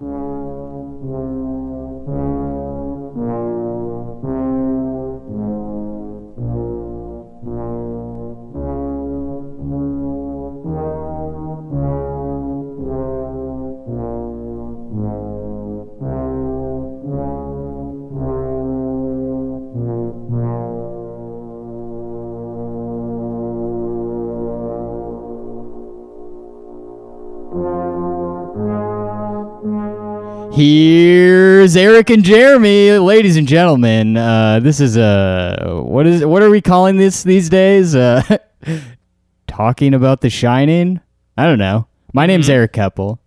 Mm-hmm. Here's Eric and Jeremy, ladies and gentlemen. Uh, this is uh, what is what are we calling this these days? Uh, talking about The Shining. I don't know. My name's Mm-hmm. Eric Keppel.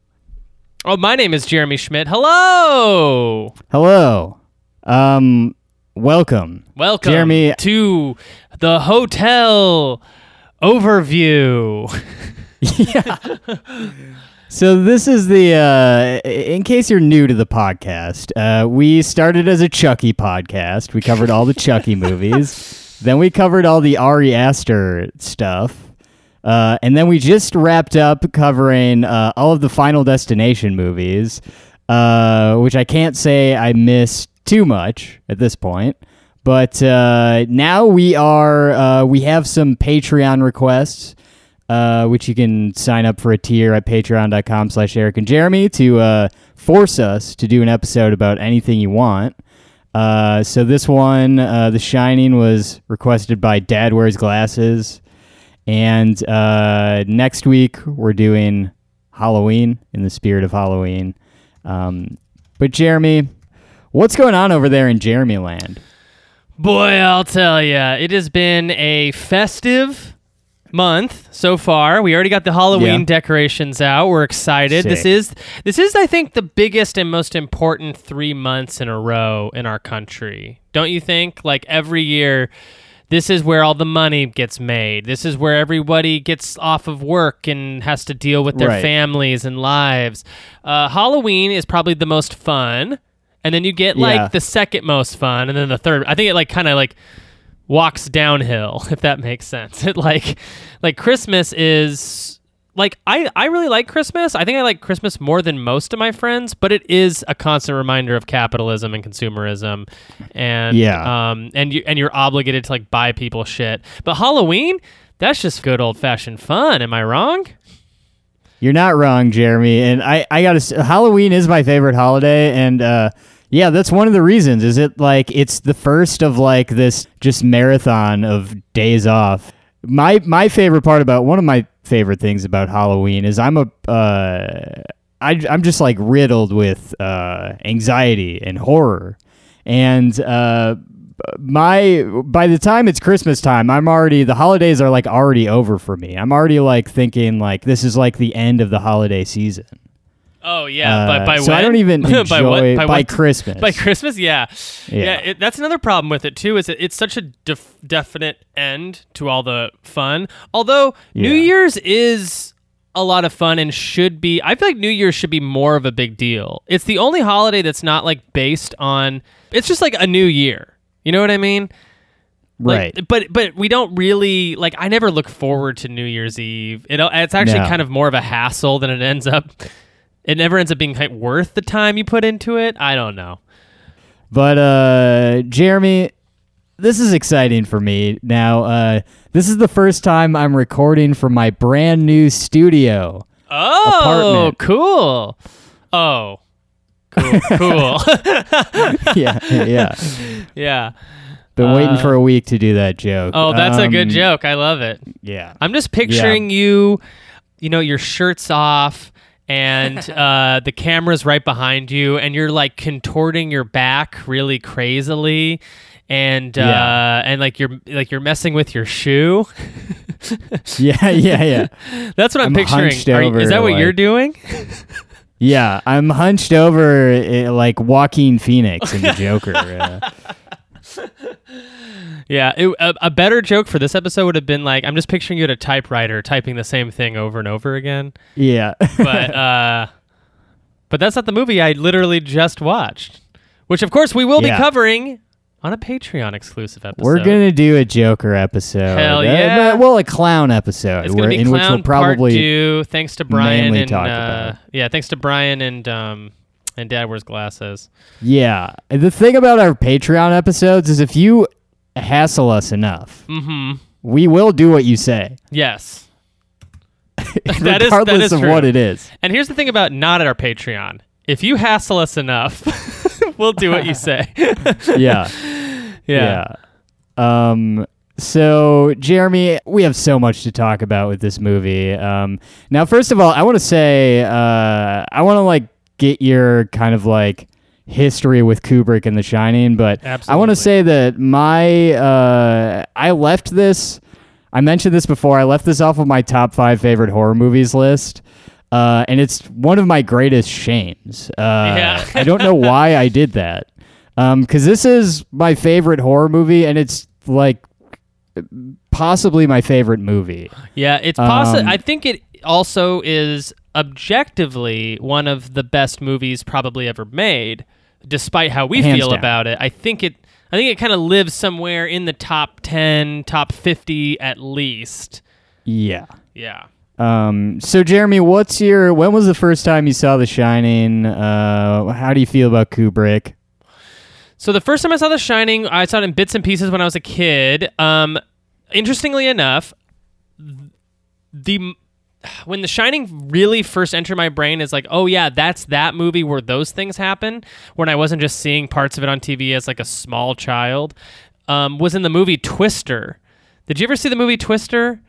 Oh, my name is Jeremy Schmidt. Hello. Hello. Um, welcome. Welcome Jeremy- to the hotel overview. So this is the uh, in case you're new to the podcast, uh, we started as a Chucky podcast. We covered all the Chucky movies. Then we covered all the Ari Aster stuff. Uh, and then we just wrapped up covering uh, all of the Final Destination movies, uh, which I can't say I missed too much at this point. But uh, now we are uh, we have some Patreon requests, uh, which you can sign up for a tier at patreon.com slash Eric and Jeremy to uh, force us to do an episode about anything you want. Uh, so this one, uh, The Shining, was requested by Dad Wears Glasses. And uh, next week, we're doing Halloween in the spirit of Halloween. Um, but Jeremy, what's going on over there in Jeremy Land? Boy, I'll tell you, it has been a festive month so far. We already got the Halloween Yeah. decorations out. We're excited. This is this is I think the biggest and most important 3 months in a row in our country. Don't you think? Like every year this is where all the money gets made. This is where everybody gets off of work and has to deal with their Right. families and lives. Uh, Halloween is probably the most fun, and then you get like Yeah. the second most fun, and then the third. I think it like kind of like walks downhill, if that makes sense. It like like Christmas is like I I really like Christmas. I think I like Christmas more than most of my friends, but it is a constant reminder of capitalism and consumerism, and Yeah. um and you and you're obligated to like buy people shit. But Halloween, that's just good old fashioned fun. Am I wrong? You're not wrong, Jeremy. And I, I gotta. Halloween is my favorite holiday, and uh, yeah, that's one of the reasons. Is it like it's the first of like this just marathon of days off. My my favorite part about one of my favorite things about Halloween is I'm a uh, I, I'm just like riddled with uh, anxiety and horror, and uh, my by the time it's Christmas time, I'm already the holidays are like already over for me. I'm already like thinking like this is like the end of the holiday season. Oh yeah, Uh, by, by so I don't even by what? By, by what? Christmas. By Christmas, yeah, Yeah. yeah. it, that's another problem with it too. Is it, it's such a def- definite end to all the fun. Although New Year's is a lot of fun and should be. I feel like New Year's should be more of a big deal. It's the only holiday that's not like based on. It's just like a new year. You know what I mean? Like, right. But but we don't really like. I never look forward to New Year's Eve. It, it's actually No. kind of more of a hassle than it ends up. It never ends up being quite worth the time you put into it. I don't know. But uh, Jeremy, this is exciting for me. Now, uh, this is the first time I'm recording from my brand new studio. Oh, Apartment. cool. Oh, cool, cool. yeah, yeah. yeah. Been waiting Uh, for a week to do that joke. Oh, that's a good Um, joke. I love it. Yeah. I'm just picturing you, you know, your shirt's off and uh, the camera's right behind you, and you're like contorting your back really crazily, and uh, Yeah. and like you're like you're messing with your shoe. Yeah, yeah, yeah. That's what I'm, I'm picturing. Are you- over, is that what you're doing? Yeah, I'm hunched over uh, like Joaquin Phoenix in the Joker. Uh, Yeah, it, a, a better joke for this episode would have been like, I'm just picturing you at a typewriter typing the same thing over and over again. yeah. But uh, but that's not the movie I literally just watched, which of course we will Yeah. be covering on a Patreon exclusive episode. We're gonna do a Joker episode. Hell Uh, yeah. but- well, a clown episode, It's gonna be in which clown we'll probably part two. Thanks to Brian and uh, yeah, thanks to Brian and um, And Dad wears glasses. Yeah. The thing about our Patreon episodes is if you hassle us enough, Mm-hmm. we will do what you say, Yes. That is- regardless that is of true. what it is. And here's the thing about not at our Patreon. If you hassle us enough, we'll do what you say. Yeah. yeah. Yeah. Um. So, Jeremy, we have so much to talk about with this movie. Um. Now, first of all, I want to say, uh, I want to like get your kind of like history with Kubrick and The Shining, but I want to say that my uh, I left this. I mentioned this before. I left this off of my top five favorite horror movies list. Uh, and it's one of my greatest shames. Uh, Yeah. I don't know why I did that. Because this is my favorite horror movie, and it's like possibly my favorite movie. Yeah, it's possible. Um, I think it also is objectively one of the best movies probably ever made, despite how we Hands feel down. about it. I think it. I think it kind of lives somewhere in the top ten, top fifty at least. Yeah. Yeah. Um, so Jeremy, what's your when was the first time you saw The Shining? Uh, how do you feel about Kubrick? So the first time I saw The Shining, I saw it in bits and pieces when I was a kid. Um, interestingly enough, the when The Shining really first entered my brain is like, oh yeah, that's that movie where those things happen. When I wasn't just seeing parts of it on TV as like a small child, um, was in the movie Twister. Did you ever see the movie Twister?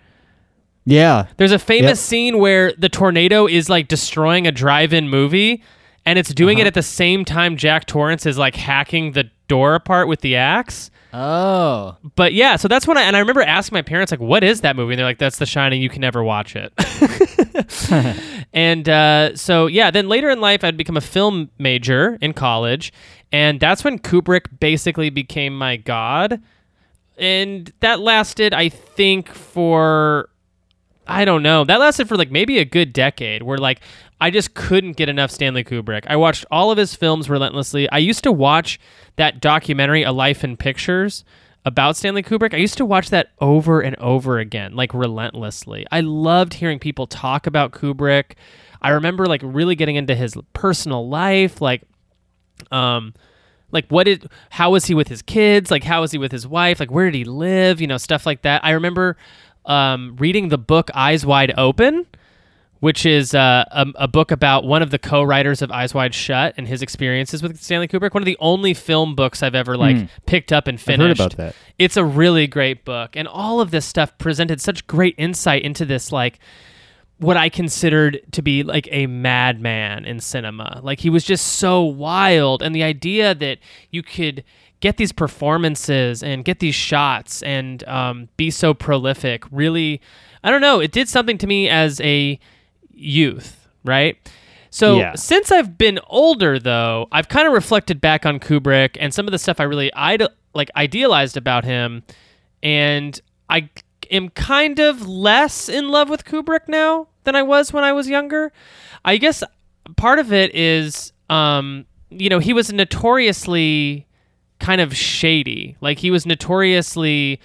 Yeah. There's a famous Yep. scene where the tornado is like destroying a drive-in movie, and it's doing Uh-huh. it at the same time Jack Torrance is like hacking the door apart with the axe. Oh. But yeah, so that's when I and I remember asking my parents like, "What is that movie?" And they're like, "That's The Shining. You can never watch it." and uh, so yeah, then later in life, I'd become a film major in college, and that's when Kubrick basically became my god. And that lasted, I think, for I don't know. That lasted for like maybe a good decade where like I just couldn't get enough Stanley Kubrick. I watched all of his films relentlessly. I used to watch that documentary A Life in Pictures about Stanley Kubrick. I used to watch that over and over again, like relentlessly. I loved hearing people talk about Kubrick. I remember like really getting into his personal life, like um like what did how was he with his kids like how was he with his wife like where did he live you know stuff like that i remember um, reading the book eyes wide open which is uh, a, a book about one of the co-writers of eyes wide shut and his experiences with stanley kubrick one of the only film books i've ever like picked up and I've finished heard about that. it's a really great book and all of this stuff presented such great insight into this like what I considered to be like a madman in cinema. Like he was just so wild and the idea that you could get these performances and get these shots and um, be so prolific really I don't know, it did something to me as a youth, right? So Yeah. since I've been older though, I've kind of reflected back on Kubrick and some of the stuff I really ide- like idealized about him and I am kind of less in love with Kubrick now than I was when I was younger. I guess part of it is um you know, he was notoriously kind of shady. Like he was notoriously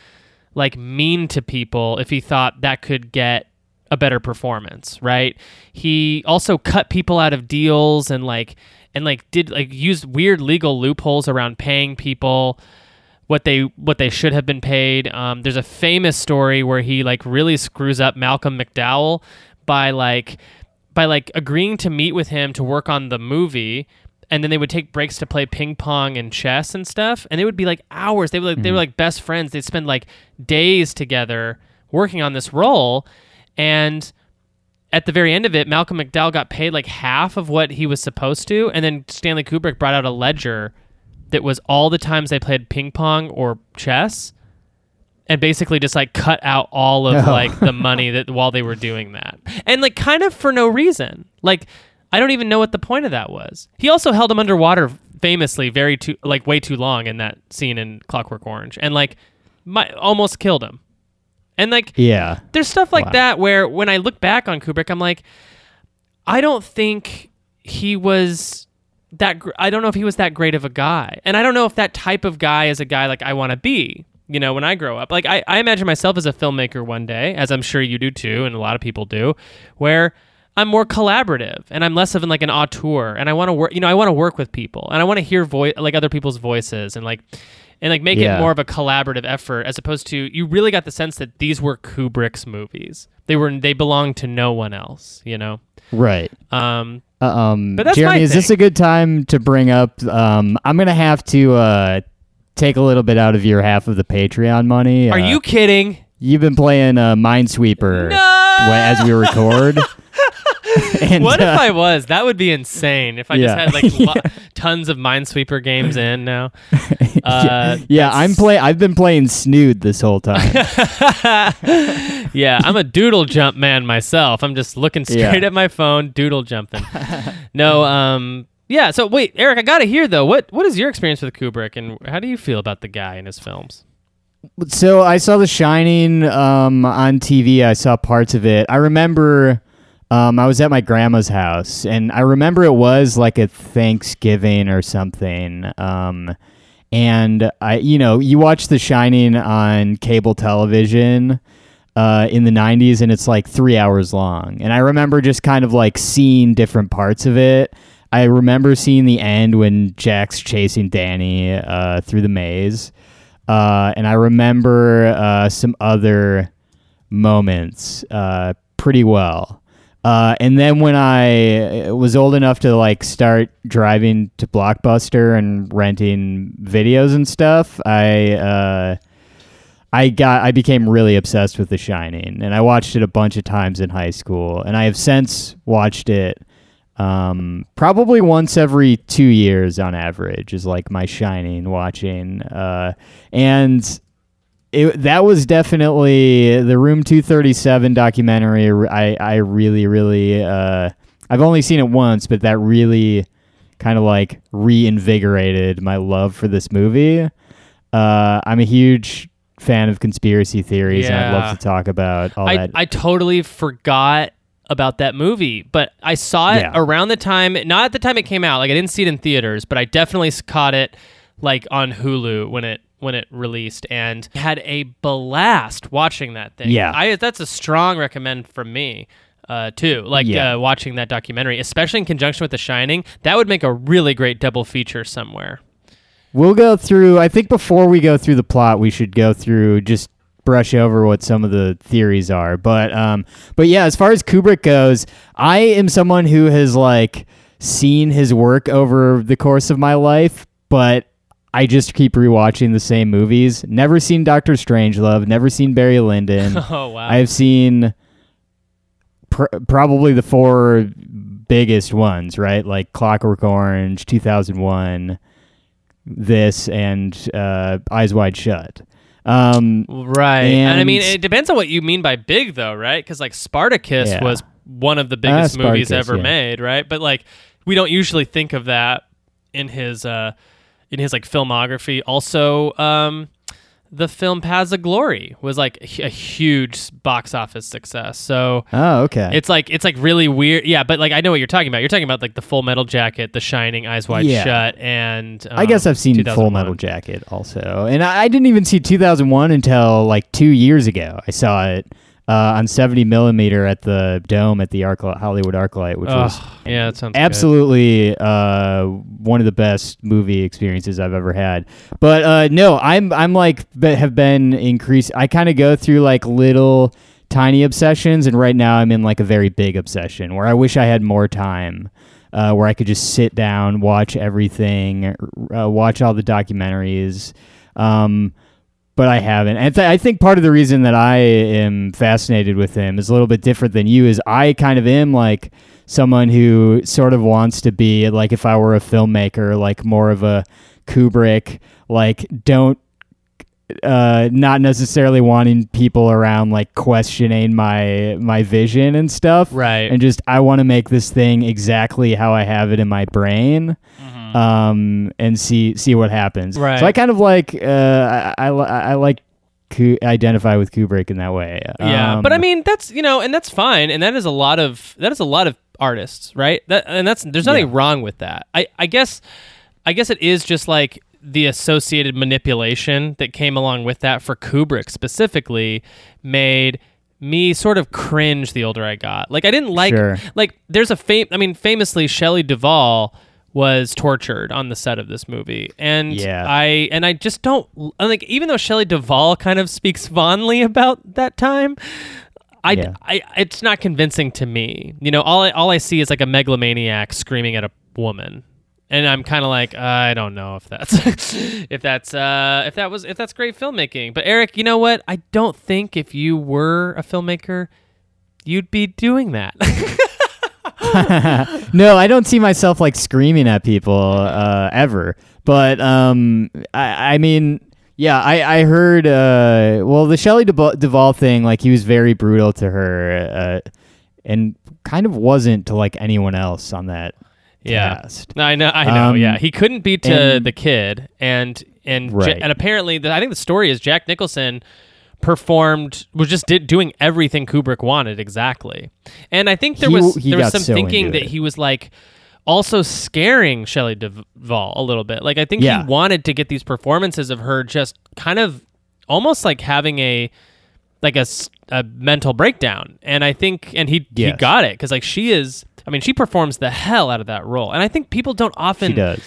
like mean to people if he thought that could get a better performance, right? He also cut people out of deals and like and like did like use weird legal loopholes around paying people what they what they should have been paid. Um, there's a famous story where he like really screws up Malcolm McDowell by like by like agreeing to meet with him to work on the movie and then they would take breaks to play ping pong and chess and stuff and they would be like hours they were like they were like best friends they'd spend like days together working on this role and at the very end of it Malcolm McDowell got paid like half of what he was supposed to. And then Stanley Kubrick brought out a ledger that was all the times they played ping pong or chess and basically just like cut out all of like the money that while they were doing that. And like kind of for no reason. Like i don't even know what the point of that was. He also held him underwater famously very too like way too long in that scene in clockwork orange. And like my, almost killed him and like Yeah. there's stuff like Wow. that where when I look back on Kubrick, I'm like, I don't think he was that. Gr- I don't know if he was that great of a guy, and I don't know if that type of guy is a guy like I want to be. You know, when I grow up, like I, I imagine myself as a filmmaker one day, as I'm sure you do too, and a lot of people do, where I'm more collaborative and I'm less of an, like an auteur and I want to work you know I want to work with people and I want to hear voice like other people's voices and like and like make Yeah. it more of a collaborative effort as opposed to you really got the sense that these were Kubrick's movies. They were they belonged to no one else, you know. Right. Um Uh, um, But that's Jeremy, my is this a good time to bring up? Um, I'm gonna have to uh, take a little bit out of your half of the Patreon money. are Uh, you kidding? You've been playing uh, Minesweeper No! as we record. and, what uh, if I was? That would be insane. If I Yeah. just had like lo- tons of Minesweeper games in now. Uh, yeah, I'm play. I've been playing Snood this whole time. yeah, I'm a doodle jump man myself. I'm just looking straight Yeah. at my phone, doodle jumping. no, um, yeah. So wait, Eric, I gotta hear though. What what is your experience with Kubrick, and how do you feel about the guy and his films? so I saw The Shining um, on TV. I saw parts of it. I remember um, I was at my grandma's house, and I remember it was like a Thanksgiving or something. Um, and I, you know, you watch The Shining on cable television uh, in the 90s, and it's like three hours long. And I remember just kind of like seeing different parts of it. I remember seeing the end when Jack's chasing Danny uh, through the maze. Uh, and I remember uh, some other moments uh, pretty well. Uh, and then when I was old enough to like start driving to Blockbuster and renting videos and stuff, I uh, I got I became really obsessed with The Shining, and I watched it a bunch of times in high school, and I have since watched it um, probably once every two years on average is like my Shining watching, uh, and it, that was definitely the Room 237 documentary. I, I really, really, uh, I've only seen it once, but that really kind of like reinvigorated my love for this movie. Uh, I'm a huge fan of conspiracy theories, and I'd love to talk about all I, that. I totally forgot about that movie, but I saw it Yeah. around the time, not at the time it came out. Like I didn't see it in theaters, but I definitely caught it like on Hulu when it when it released and had a blast watching that thing. Yeah. I that's a strong recommend from me. Uh, too like Yeah. uh, watching that documentary, especially in conjunction with The Shining, that would make a really great double feature somewhere. We'll go through. I think before we go through the plot, we should go through just brush over what some of the theories are. But um, but yeah, as far as Kubrick goes, I am someone who has like seen his work over the course of my life, but I just keep rewatching the same movies. Never seen Doctor Strangelove. Never seen Barry Lyndon. Oh wow! I've seen pr- probably the four biggest ones, right? Like Clockwork Orange, 2001, this, and uh, Eyes Wide Shut. Um, Right. And, I mean, it depends on what you mean by big, though, right? Because, like, Spartacus Yeah. was one of the biggest movies ever yeah. made, right? But, like, we don't usually think of that in his, uh, in his, like, filmography. Also, um, the film Paths of Glory was, like, a, huge box office success. So, oh, okay. it's like it's like really weird, yeah. But like I know what you're talking about. You're talking about like the Full Metal Jacket, The Shining, Eyes Wide Yeah. Shut, and I guess um, I've seen Full Metal Jacket also, and I, I didn't even see 2001 until like two years ago. I saw it uh, on 70 millimeter at the Dome at the Arclight, Hollywood ArcLight, which was yeah, that sounds absolutely uh, one of the best movie experiences I've ever had. But uh, no, I'm I'm like have been increased. I kind of go through like little tiny obsessions, and right now I'm in like a very big obsession where I wish I had more time. Uh, where I could just sit down, watch everything, uh, watch all the documentaries, um, but I haven't. And th- I think part of the reason that I am fascinated with him is a little bit different than you. Is I kind of am like someone who sort of wants to be like if I were a filmmaker, like more of a Kubrick, like don't uh not necessarily wanting people around like questioning my my vision and stuff Right. and just I want to make this thing exactly how I have it in my brain um and see see what happens Right. so I kind of like uh I I, I like Ku- identify with Kubrick in that way Yeah, Um, but I mean that's you know, and that's fine, and that is a lot of that is a lot of artists, right? That and that's there's nothing Yeah. wrong with that. I I guess I guess it is just like the associated manipulation that came along with that for Kubrick specifically made me sort of cringe the older I got. Like I didn't like Sure. like there's a fam- I mean famously Shelley Duvall was tortured on the set of this movie. And Yeah. I and I just don't I like even though Shelley Duvall kind of speaks fondly about that time I, Yeah. I it's not convincing to me. You know, all I, all I see is like a megalomaniac screaming at a woman. And I'm kind of like, I don't know if that's if that's uh, if that was if that's great filmmaking. But Eric, you know what? I don't think if you were a filmmaker, you'd be doing that. no, I don't see myself like screaming at people uh, ever. But um, I, I mean, yeah, I, I heard. Uh, well, the Shelley Duva- Duvall thing, like he was very brutal to her, uh, and kind of wasn't to like anyone else on that yeah, cast. I know. I know. Um, yeah, he couldn't beat to and- the kid, and and Ja- Right. and apparently, the, I think the story is Jack Nicholson performed was just did doing everything Kubrick wanted exactly, and I think there He- was he there was some so thinking that he was like also scaring Shelley Duvall a little bit. Like I think Yeah. he wanted to get these performances of her just kind of almost like having a like a, a mental breakdown and i think and he he got it because like she is i mean she performs the hell out of that role and i think people don't often She does.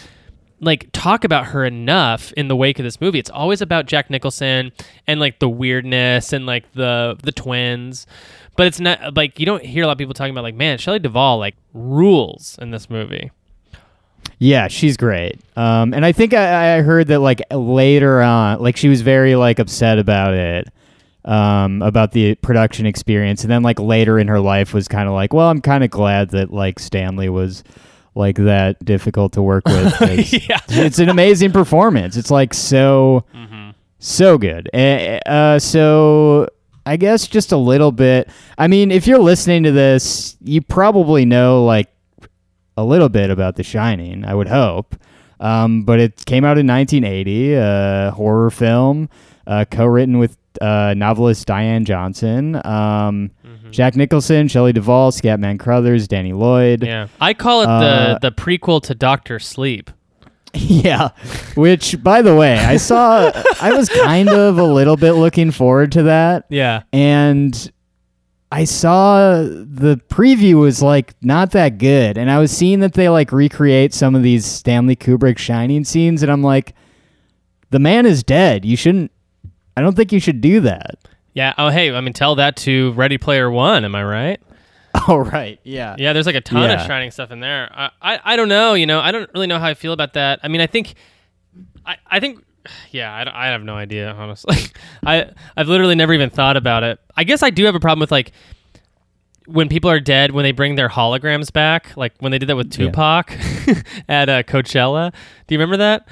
Like talk about her enough in the wake of this movie. It's always about jack nicholson and like the weirdness and like the the twins. But it's not like you don't hear a lot of people talking about like man shelley duvall like rules in this movie. Yeah, she's great. Um, and I think I, I heard that like later on, like she was very like upset about it, um, about the production experience, and then like later in her life was kind of like, well, I'm kind of glad that like Stanley was like that difficult to work with. yeah it's an amazing performance. It's like so so good. Eh, Uh, so I guess just a little bit. I mean, if you're listening to this, you probably know like a little bit about The Shining. I would hope. Um, but it came out in 1980, a horror film, uh, co-written with uh, novelist Diane Johnson. Um, Jack Nicholson, Shelley Duvall, Scatman Crothers, Danny Lloyd. yeah i call it Uh, the the prequel to doctor sleep Yeah, which by the way, I saw. I was kind of a little bit looking forward to that, yeah and I saw the preview was like not that good, and I was seeing that they like recreate some of these Stanley Kubrick Shining scenes, and I'm like, the man is dead. You shouldn't. I don't think you should do that. Yeah. Oh, hey. I mean, tell that to Ready Player One. Am I right? Oh right, yeah, Yeah. There's like a ton of shining stuff in there. I, I, I don't know. You know, I don't really know how I feel about that. I mean, I think, I, I think, yeah. I, I have no idea. Honestly, I, I've literally never even thought about it. I guess I do have a problem with like when people are dead when they bring their holograms back, like when they did that with Yeah. Tupac at uh, Coachella. Do you remember that?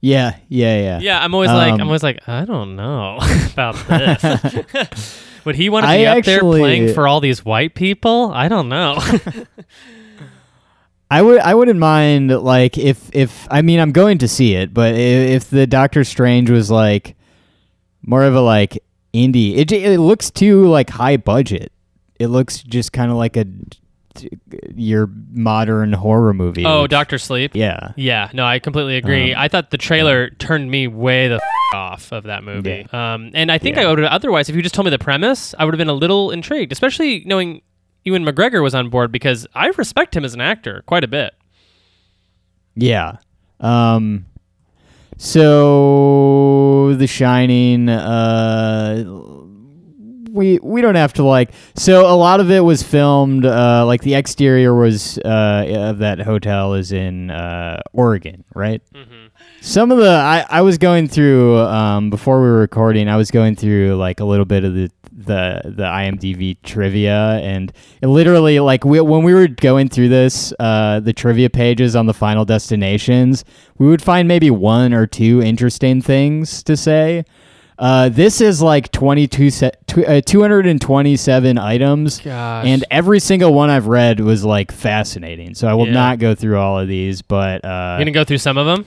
Yeah, yeah, yeah. Yeah, I'm always like, Um, I'm always like, I don't know about this. Would he want to I be up there playing for all these white people? I don't know. I would I wouldn't mind like if if I mean I'm going to see it, but if, if the Doctor Strange was like more of a like indie, it it looks too like high budget. It looks just kind of like a your modern horror movie. oh, Doctor Sleep. yeah, Yeah, no, I completely agree. Um, I thought the trailer turned me way the f- off of that movie. Um, and I think Yeah. I would have otherwise, if you just told me the premise, I would have been a little intrigued, especially knowing Ewan McGregor was on board because I respect him as an actor quite a bit. yeah. Um, so The Shining. Uh, we we don't have to like so a lot of it was filmed uh like the exterior was uh of that hotel is in uh Oregon right? Some of the I, I was going through um before we were recording I was going through like a little bit of the the the IMDb trivia and it literally like we, when we were going through this uh the trivia pages on the final destinations we would find maybe one or two interesting things to say uh, this is like 22 se- tw- uh, 227 items Gosh. and every single one I've read was like fascinating. So I will Yeah. not go through all of these, but uh, You gonna go through some of them?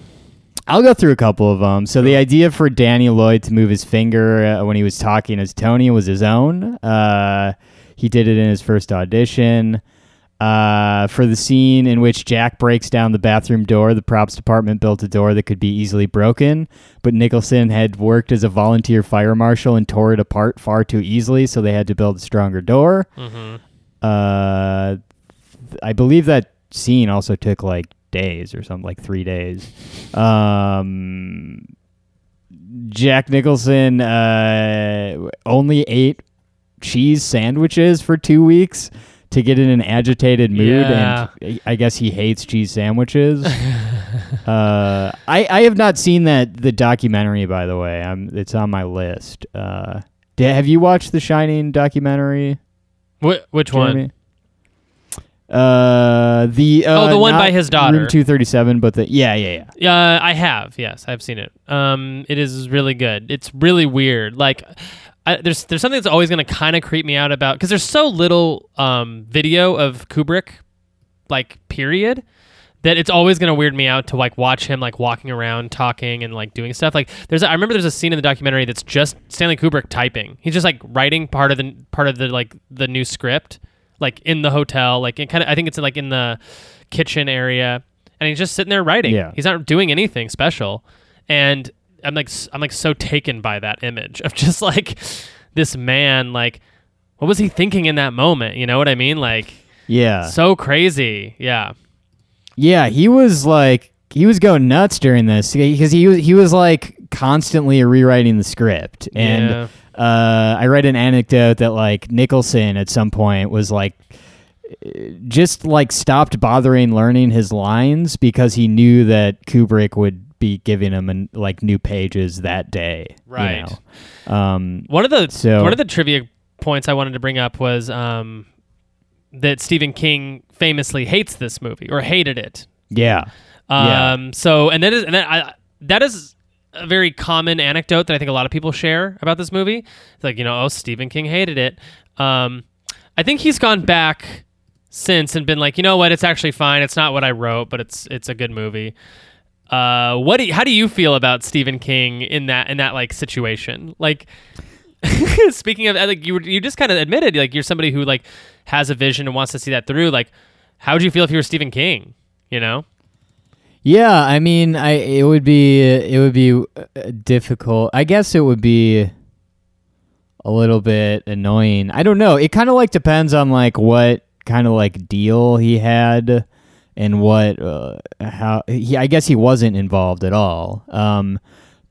I'll go through a couple of them. So the idea for Danny Lloyd to move his finger uh, when he was talking as Tony was his own. Uh, he did it in his first audition. Uh, for the scene in which Jack breaks down the bathroom door, the props department built a door that could be easily broken, but Nicholson had worked as a volunteer fire marshal and tore it apart far too easily, so they had to build a stronger door. hmm Uh, th- I believe that scene also took like days or something, like three days. Um, Jack Nicholson uh, only ate cheese sandwiches for two weeks to get in an agitated mood, Yeah. and I guess he hates cheese sandwiches. uh, I I have not seen that the documentary, by the way. I'm it's on my list. Uh, have you watched the Shining documentary? Wh- which one? Jeremy? Uh, the uh, Oh, the one by his daughter. Room two thirty seven, but the yeah, yeah, yeah. Uh, I have. Yes, I've seen it. Um, it is really good. It's really weird. Like, I, there's there's something that's always going to kind of creep me out about because there's so little um video of Kubrick, like period, that it's always going to weird me out to like watch him like walking around talking and like doing stuff. Like, there's a, I remember there's a scene in the documentary that's just Stanley Kubrick typing. He's just like writing part of the part of the like the new script, like in the hotel, like in kind of I think it's like in the kitchen area and he's just sitting there writing. Yeah. He's not doing anything special. And I'm like I'm like so taken by that image of just like this man like what was he thinking in that moment? You know what I mean? Like Yeah. so crazy. Yeah. Yeah, he was like he was going nuts during this because he was he was like constantly rewriting the script and Yeah. uh, I read an anecdote that like Nicholson at some point was like just like stopped bothering learning his lines because he knew that Kubrick would be giving them an, like new pages that day. you Right. know? Um, One of the So- one of the trivia points I wanted to bring up was um, that Stephen King famously hates this movie or hated it. yeah. Yeah. Um, So, and that is and that, I, that is a very common anecdote that I think a lot of people share about this movie. It's like you know, oh, Stephen King hated it. Um, I think he's gone back since and been like, you know what, it's actually fine. It's not what I wrote, but it's it's a good movie. Uh, what do you, how do you feel about Stephen King in that in that like situation? Like, speaking of like you you just kind of admitted like you're somebody who like has a vision and wants to see that through. Like, how would you feel if you were Stephen King? You know. Yeah, I mean, I it would be it would be uh, difficult. I guess it would be a little bit annoying. I don't know. It kind of like depends on like what kind of like deal he had and what uh, how he. I guess he wasn't involved at all. Um,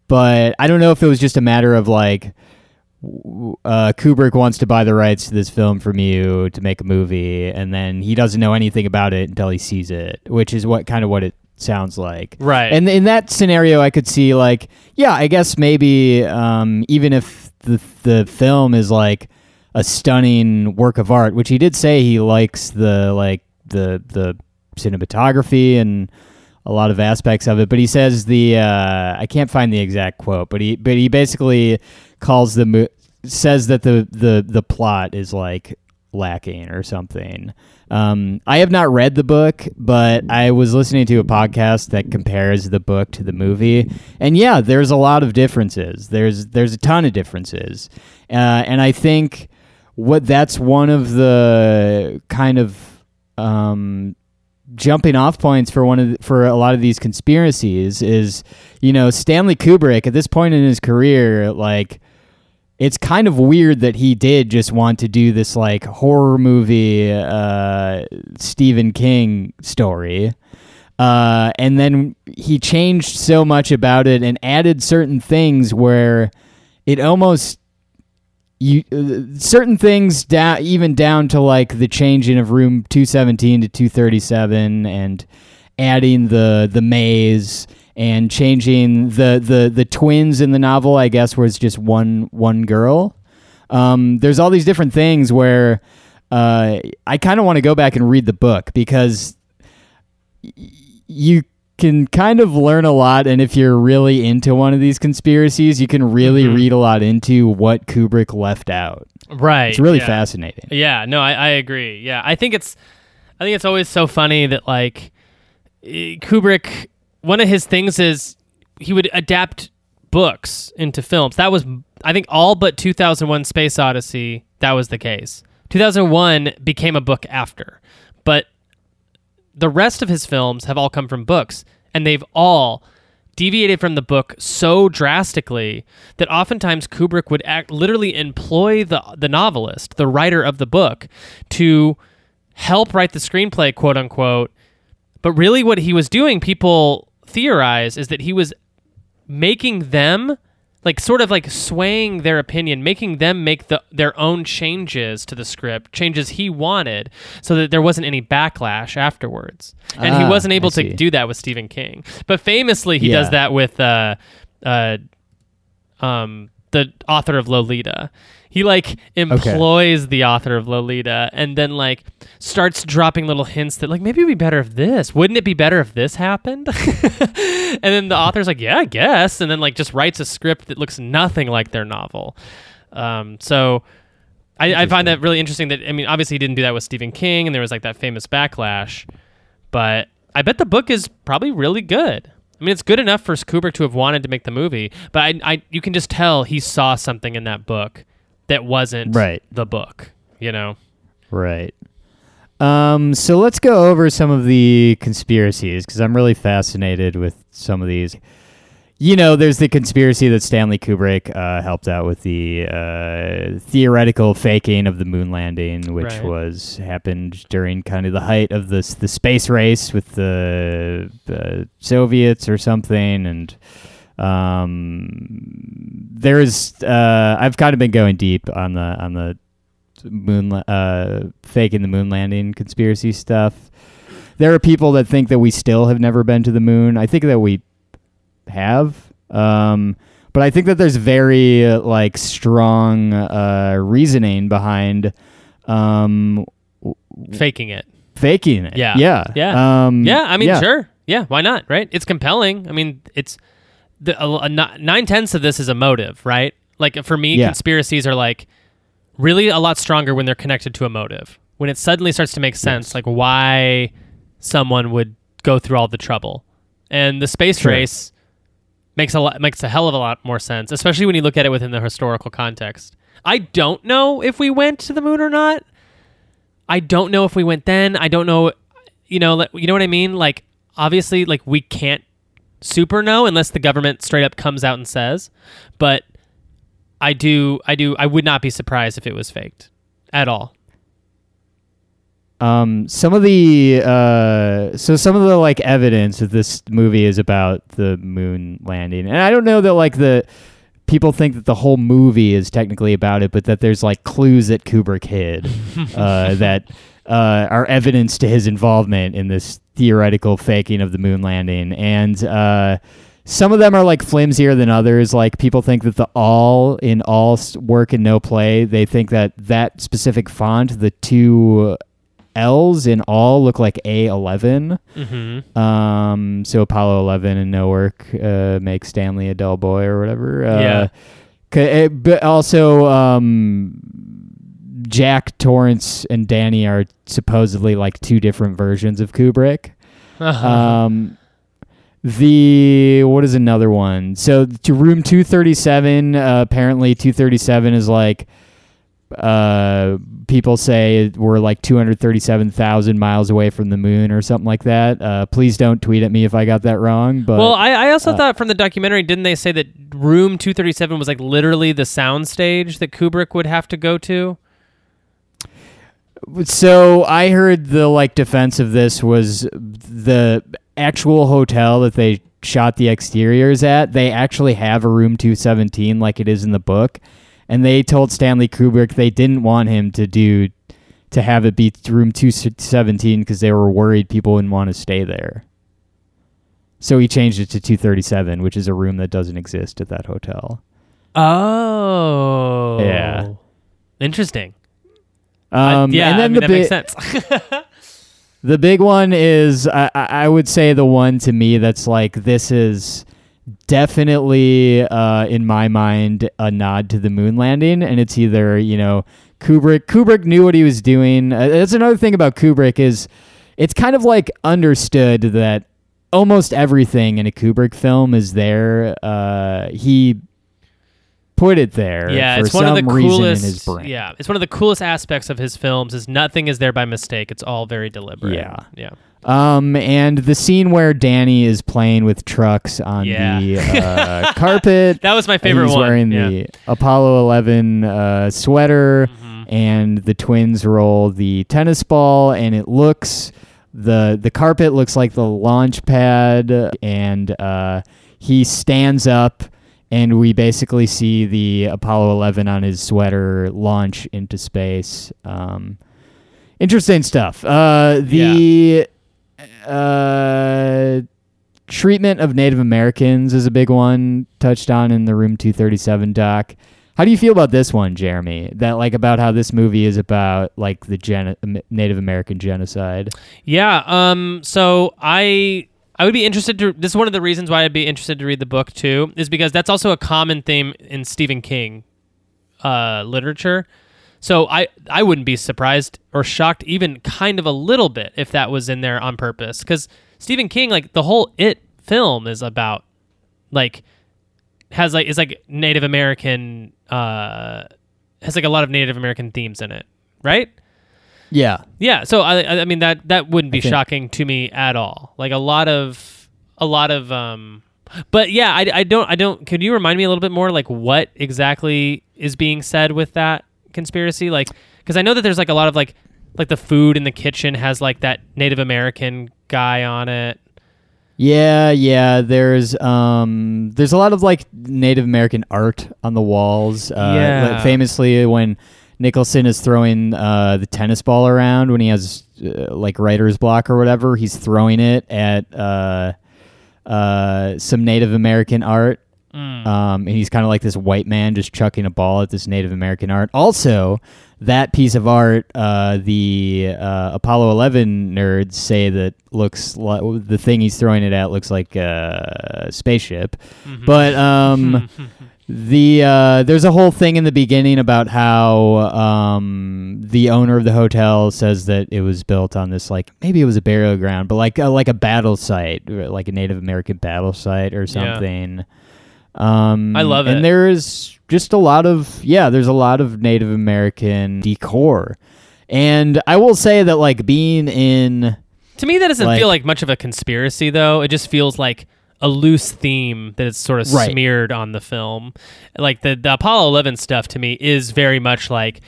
but I don't know if it was just a matter of like uh, Kubrick wants to buy the rights to this film from you to make a movie, and then he doesn't know anything about it until he sees it, which is what kind of what it sounds like. Right. And in that scenario, I could see like, yeah, I guess maybe um, even if the the film is like a stunning work of art, which he did say he likes the like the the cinematography and a lot of aspects of it, but he says the uh, I can't find the exact quote, but he but he basically calls the mo- says that the the the plot is like lacking or something. Um, I have not read the book, but I was listening to a podcast that compares the book to the movie, and yeah, there's a lot of differences. There's there's a ton of differences, uh, and I think what that's one of the kind of um, jumping off points for one of the, for a lot of these conspiracies is you know Stanley Kubrick at this point in his career like it's kind of weird that he did just want to do this like horror movie uh, Stephen King story. Uh, and then he changed so much about it and added certain things where it almost you uh, certain things down even down to like the changing of room 217 to 237 and adding the the maze and changing the the the twins in the novel I guess was just one one girl. Um, there's all these different things where uh, I kind of want to go back and read the book because y- you can kind of learn a lot and if you're really into one of these conspiracies you can really Mhm. read a lot into what Kubrick left out. Right. It's really yeah. fascinating. Yeah, no, I, I agree. Yeah, I think it's, I think it's always so funny that like eh, Kubrick, one of his things is he would adapt books into films. That was, I think, all but 2001: Space Odyssey. That was the case. 2001 became a book after, but the rest of his films have all come from books, and they've all deviated from the book so drastically that oftentimes Kubrick would act literally employ the the novelist, the writer of the book, to help write the screenplay, quote unquote. But really, what he was doing, people theorize, is that he was making them like sort of like swaying their opinion, making them make the their own changes to the script, changes he wanted, so that there wasn't any backlash afterwards. And he Ah, wasn't able to do that with Stephen King. But famously, he Yeah. does that with uh, uh, um, the author of Lolita. He like employs the author of Lolita and then like starts dropping little hints that like maybe it'd be better if this. Wouldn't it be better if this happened? and then the author's like, yeah, I guess, and then like just writes a script that looks nothing like their novel. Um, so I, I find that really interesting. That I mean, obviously he didn't do that with Stephen King, and there was like that famous backlash. But I bet the book is probably really good. I mean, it's good enough for Kubrick to have wanted to make the movie, but I, I you can just tell he saw something in that book that wasn't Right. the book. You know. Right. Um, so let's go over some of the conspiracies because I'm really fascinated with some of these. You know, there's the conspiracy that Stanley Kubrick uh, helped out with the uh, theoretical faking of the moon landing, which Right. was happened during kind of the height of this the space race with the uh, Soviets or something, and um, there's uh, I've kind of been going deep on the on the moon uh, faking the moon landing conspiracy stuff. There are people that think that we still have never been to the moon. I think that we have, um, but I think that there's very uh, like strong uh, reasoning behind um, Faking it. faking it. Yeah. yeah, Yeah. um, Yeah, I mean, yeah. sure. Yeah, why not? Right? It's compelling. I mean, it's the a, a, nine tenths of this is a motive, right? Like for me, Yeah. conspiracies are like really a lot stronger when they're connected to a motive. When it suddenly starts to make sense, like why someone would go through all the trouble, and the space Sure. race makes a lot, makes a hell of a lot more sense, especially when you look at it within the historical context. I don't know if we went to the moon or not. I don't know if we went then. I don't know, you know, you know what I mean? Like obviously, like we can't super know unless the government straight up comes out and says. But I do, I do, I would not be surprised if it was faked at all. Um, some of the uh, so some of the like evidence that this movie is about the moon landing, and I don't know that like the people think that the whole movie is technically about it, but that there's like clues that Kubrick hid uh, that uh, are evidence to his involvement in this theoretical faking of the moon landing, and uh, some of them are like flimsier than others. Like people think that the all in all work and no play, they think that that specific font, the two L's in all look like A11. Mm-hmm. Um, so Apollo 11 and no work uh, make Stanley a dull boy or whatever. Uh, Yeah. it- but also, um, Jack Torrance and Danny are supposedly like two different versions of Kubrick. Uh-huh. Um, the what is another one? So to room two thirty seven. Uh, apparently, two thirty seven is like uh people say we're like 237,000 miles away from the moon or something like that. Uh please don't tweet at me if I got that wrong, but well, I, I also uh, thought from the documentary, didn't they say that room 237 was like literally the sound stage that Kubrick would have to go to? So I heard the like defense of this was the actual hotel that they shot the exteriors at. They actually have a room 217 like it is in the book, and they told Stanley Kubrick they didn't want him to do to have it be room 217 because they were worried people wouldn't want to stay there. So he changed it to 237, which is a room that doesn't exist at that hotel. Oh. Yeah. Interesting. Um, yeah, and then I mean, the that big, makes sense. The big one is I, I I would say the one to me that's like this is definitely uh, in my mind a nod to the moon landing, and it's either you know Kubrick. Kubrick knew what he was doing. Uh, that's another thing about Kubrick is it's kind of like understood that almost everything in a Kubrick film is there. Uh, he put it there. Yeah, for it's one of the coolest. his brain. Yeah, it's one of the coolest aspects of his films. Is nothing is there by mistake. It's all very deliberate. Yeah. yeah. Um, and the scene where Danny is playing with trucks on Yeah. the uh, carpet. That was my favorite he's one. wearing yeah. the Apollo 11 uh, sweater, Mhm. and the twins roll the tennis ball, and it looks the the carpet looks like the launch pad, and uh, he stands up. And we basically see the Apollo 11 on his sweater launch into space. Um, interesting stuff. Uh, the uh, treatment of Native Americans is a big one touched on in the Room 237 doc. How do you feel about this one, Jeremy? That like about how this movie is about like the gen- Native American genocide. Yeah. Um. So I I would be interested to. This is one of the reasons why I'd be interested to read the book too, is because that's also a common theme in Stephen King, uh, literature. So I I wouldn't be surprised or shocked even kind of a little bit if that was in there on purpose, because Stephen King like the whole It film is about like has like is like Native American uh has like a lot of Native American themes in it, right? Yeah. Yeah, so I, I- mean that that wouldn't be shocking to me at all. Like a lot of a lot of um but yeah, I, I don't I don't could you remind me a little bit more like what exactly is being said with that conspiracy like cuz I know that there's like a lot of like like the food in the kitchen has like that Native American guy on it. Yeah, yeah. There's um, there's a lot of like Native American art on the walls. Uh, Yeah. famously, when Nicholson is throwing uh, the tennis ball around when he has uh, like writer's block or whatever, he's throwing it at uh, uh, some Native American art. Mm. Um, and he's kind of like this white man just chucking a ball at this Native American art. Also, that piece of art, uh, the uh, Apollo 11 nerds say that looks like the thing he's throwing it at looks like a spaceship. Mhm. But um, the uh, there's a whole thing in the beginning about how um, the owner of the hotel says that it was built on this like maybe it was a burial ground, but like a, like a battle site, like a Native American battle site or Yeah. something. Um, I love it. And there's just a lot of yeah, there's a lot of Native American decor, and I will say that like being in To me, that doesn't Like- feel like much of a conspiracy, though. It just feels like a loose theme that is sort of Right. smeared on the film. Like the, the Apollo 11 stuff to me is very much like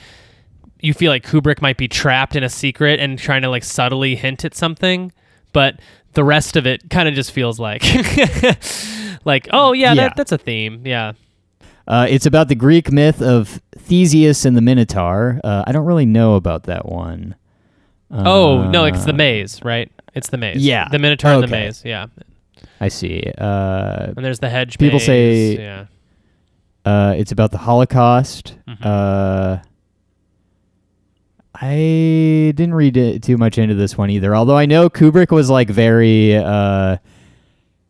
you feel like Kubrick might be trapped in a secret and trying to like subtly hint at something, but the rest of it kind of just feels like like oh yeah, Yeah. That, that's a theme yeah Uh, it's about the Greek myth of Theseus and the Minotaur. Uh, I don't really know about that one. oh no it's the Uh, maze right it's the maze yeah. the Minotaur and the maze yeah I see. Uh, and there's the hedge People maze, say- yeah uh, it's about the Holocaust. Mhm. Uh, I didn't read it too much into this one either. Although I know Kubrick was like very. Uh,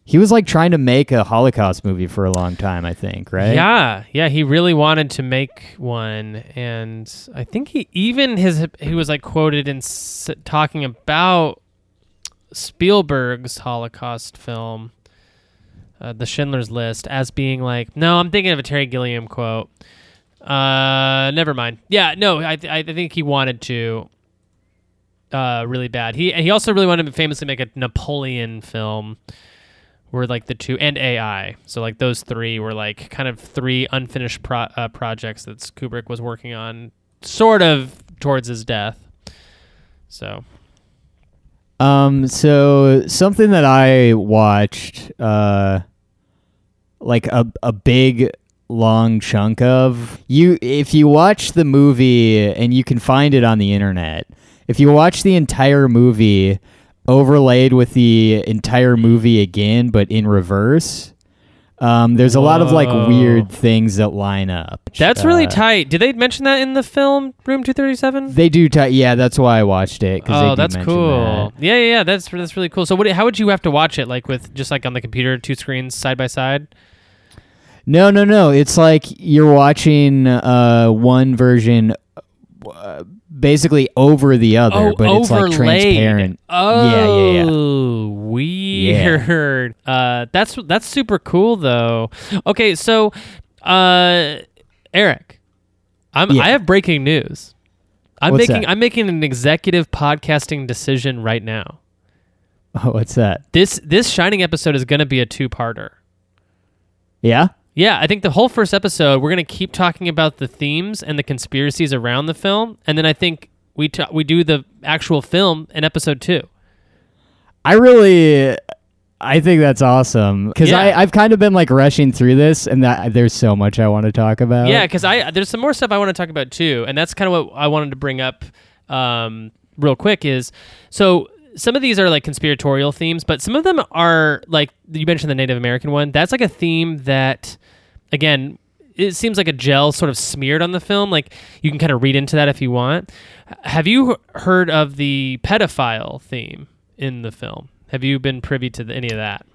he was like trying to make a Holocaust movie for a long time. I think, right? Yeah, yeah, he really wanted to make one, and I think he even his he was like quoted in s- talking about Spielberg's Holocaust film, uh, The Schindler's List, as being like, no, I'm thinking of a Terry Gilliam quote. Uh, never mind. Yeah, no, I th- I think he wanted to. Uh, really bad. He he also really wanted to famously make a Napoleon film were like the two and AI. So like those three were like kind of three unfinished pro- uh, projects that Kubrick was working on, sort of towards his death. So Um, so something that I watched, uh, like a a big long chunk of you. If you watch the movie and you can find it on the internet, if you watch the entire movie overlaid with the entire movie again, but in reverse. Um, there's a lot of like Whoa. weird things that line up. that's really Uh, tight. Did they mention that in the film Room Two Thirty Seven? They do. T- yeah, that's why I watched it. 'cause they Oh, do that's mention cool. that. Yeah, yeah, yeah. That's that's really cool. So, what? How would you have to watch it? Like with just like on the computer, two screens side by side? No, no, no. It's like you're watching uh, one version uh, basically over the other, oh, but it's like transparent. Oh, Yeah, yeah, weird. Uh, that's that's super cool though. Okay, so uh, Eric, I'm Yeah. I have breaking news. I'm What's making that? I'm making an executive podcasting decision right now. Oh, what's that? This this Shining episode is going to be a two-parter. Yeah. Yeah, I think the whole first episode we're going to keep talking about the themes and the conspiracies around the film, and then I think we ta we do the actual film in episode 2. I really, I think that's awesome because Yeah. I I've kind of been like rushing through this, and that there's so much I want to talk about. Yeah, because I there's some more stuff I want to talk about too, and that's kind of what I wanted to bring up um, real quick. Is so some of these are like conspiratorial themes, but some of them are like you mentioned the Native American one. That's like a theme that, again, it seems like a gel sort of smeared on the film. Like you can kind of read into that if you want. Have you heard of the pedophile theme in the film? Have you been privy to the, any of that?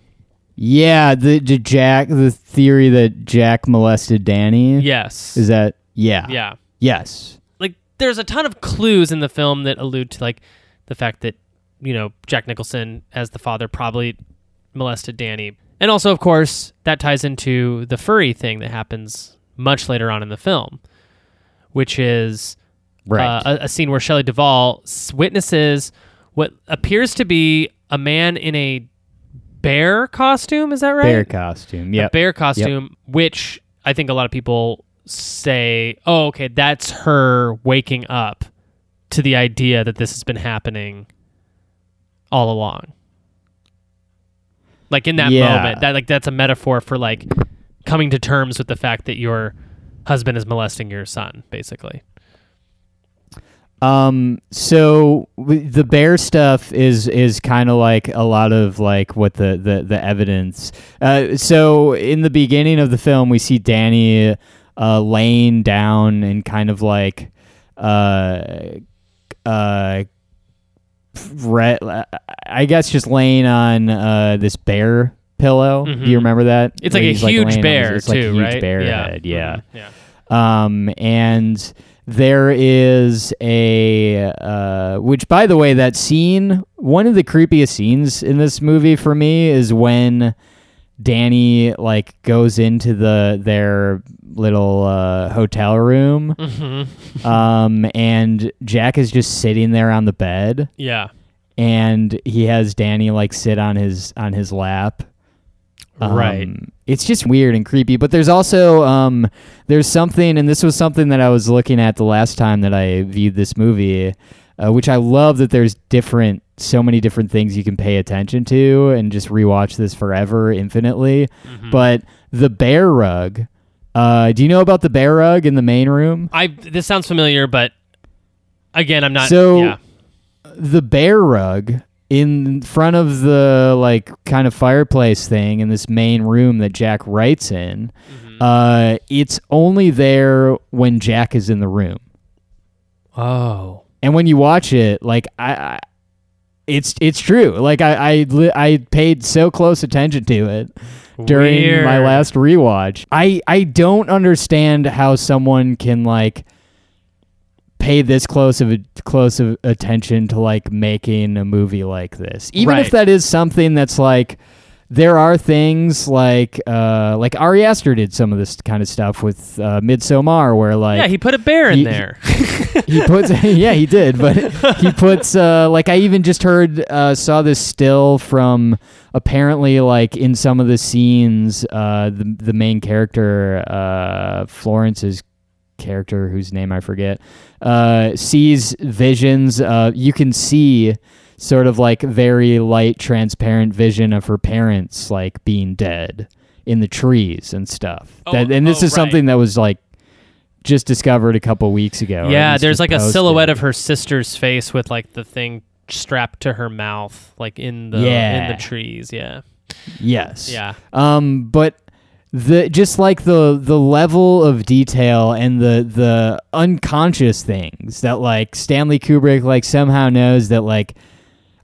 Yeah, the, the Jack, the theory that Jack molested Danny. Yes. Is that? Yeah. yeah. Yes. like there's a ton of clues in the film that allude to like the fact that you know Jack Nicholson as the father probably molested Danny, and also of course that ties into the furry thing that happens much later on in the film, which is Right. uh, a, a scene where Shelley Duvall witnesses what appears to be a man in a bear costume. Is that right? Bear costume. Yeah. Bear costume, which I think a lot of people say, "Oh, okay, that's her waking up to the idea that this has been happening all along." Like in that Yeah. moment, that like that's a metaphor for like coming to terms with the fact that your husband is molesting your son, basically. Um. So w- the bear stuff is is kind of like a lot of like what the the the evidence. Uh. So in the beginning of the film, we see Danny, uh, laying down and kind of like, uh, uh. Re- I guess just laying on uh this bear pillow. Do Mhm. you remember that? It's Where like a huge his- bear it's like a too, huge right? bear yeah. head. Yeah. Mhm. Yeah. Um, and there is a uh, which, by the way, that scene. One of the creepiest scenes in this movie for me is when Danny like goes into the their little uh, hotel room, Mhm. um, and Jack is just sitting there on the bed, Yeah. and he has Danny like sit on his on his lap. Right. Um, it's just weird and creepy. But there's also um, there's something, and this was something that I was looking at the last time that I viewed this movie, uh, which I love that there's different, so many different things you can pay attention to, and just rewatch this forever, infinitely. Mhm. But the bear rug. Uh, do you know about the bear rug in the main room? I this sounds familiar, but again, I'm not. So- yeah. the bear rug in front of the like kind of fireplace thing in this main room that Jack writes in. Mhm. Uh, it's only there when Jack is in the room, oh. And when you watch it, like I, I it's it's true. Like I I li- I paid so close attention to it during my last rewatch. I I don't understand how someone can like pay this close of a, close of attention to like making a movie like this. Even if that is something that's like there are things like uh like Ari Aster did some of this kind of stuff with uh Midsommar where like yeah, he put a bear in he- there. he puts yeah he did but he puts uh like i even just heard uh saw this still from apparently like in some of the scenes uh the the main character uh florence's character whose name i forget uh sees visions uh you can see sort of like very light transparent vision of her parents like being dead in the trees and stuff Oh, that, and this oh, is right. something that was like just discovered a couple weeks ago. yeah, there's like a silhouette of her sister's face with like the thing strapped to her mouth, like in the yeah. in the trees. Yeah. Yes. Yeah. Um, but the just like the the level of detail and the the unconscious things that like Stanley Kubrick like somehow knows that like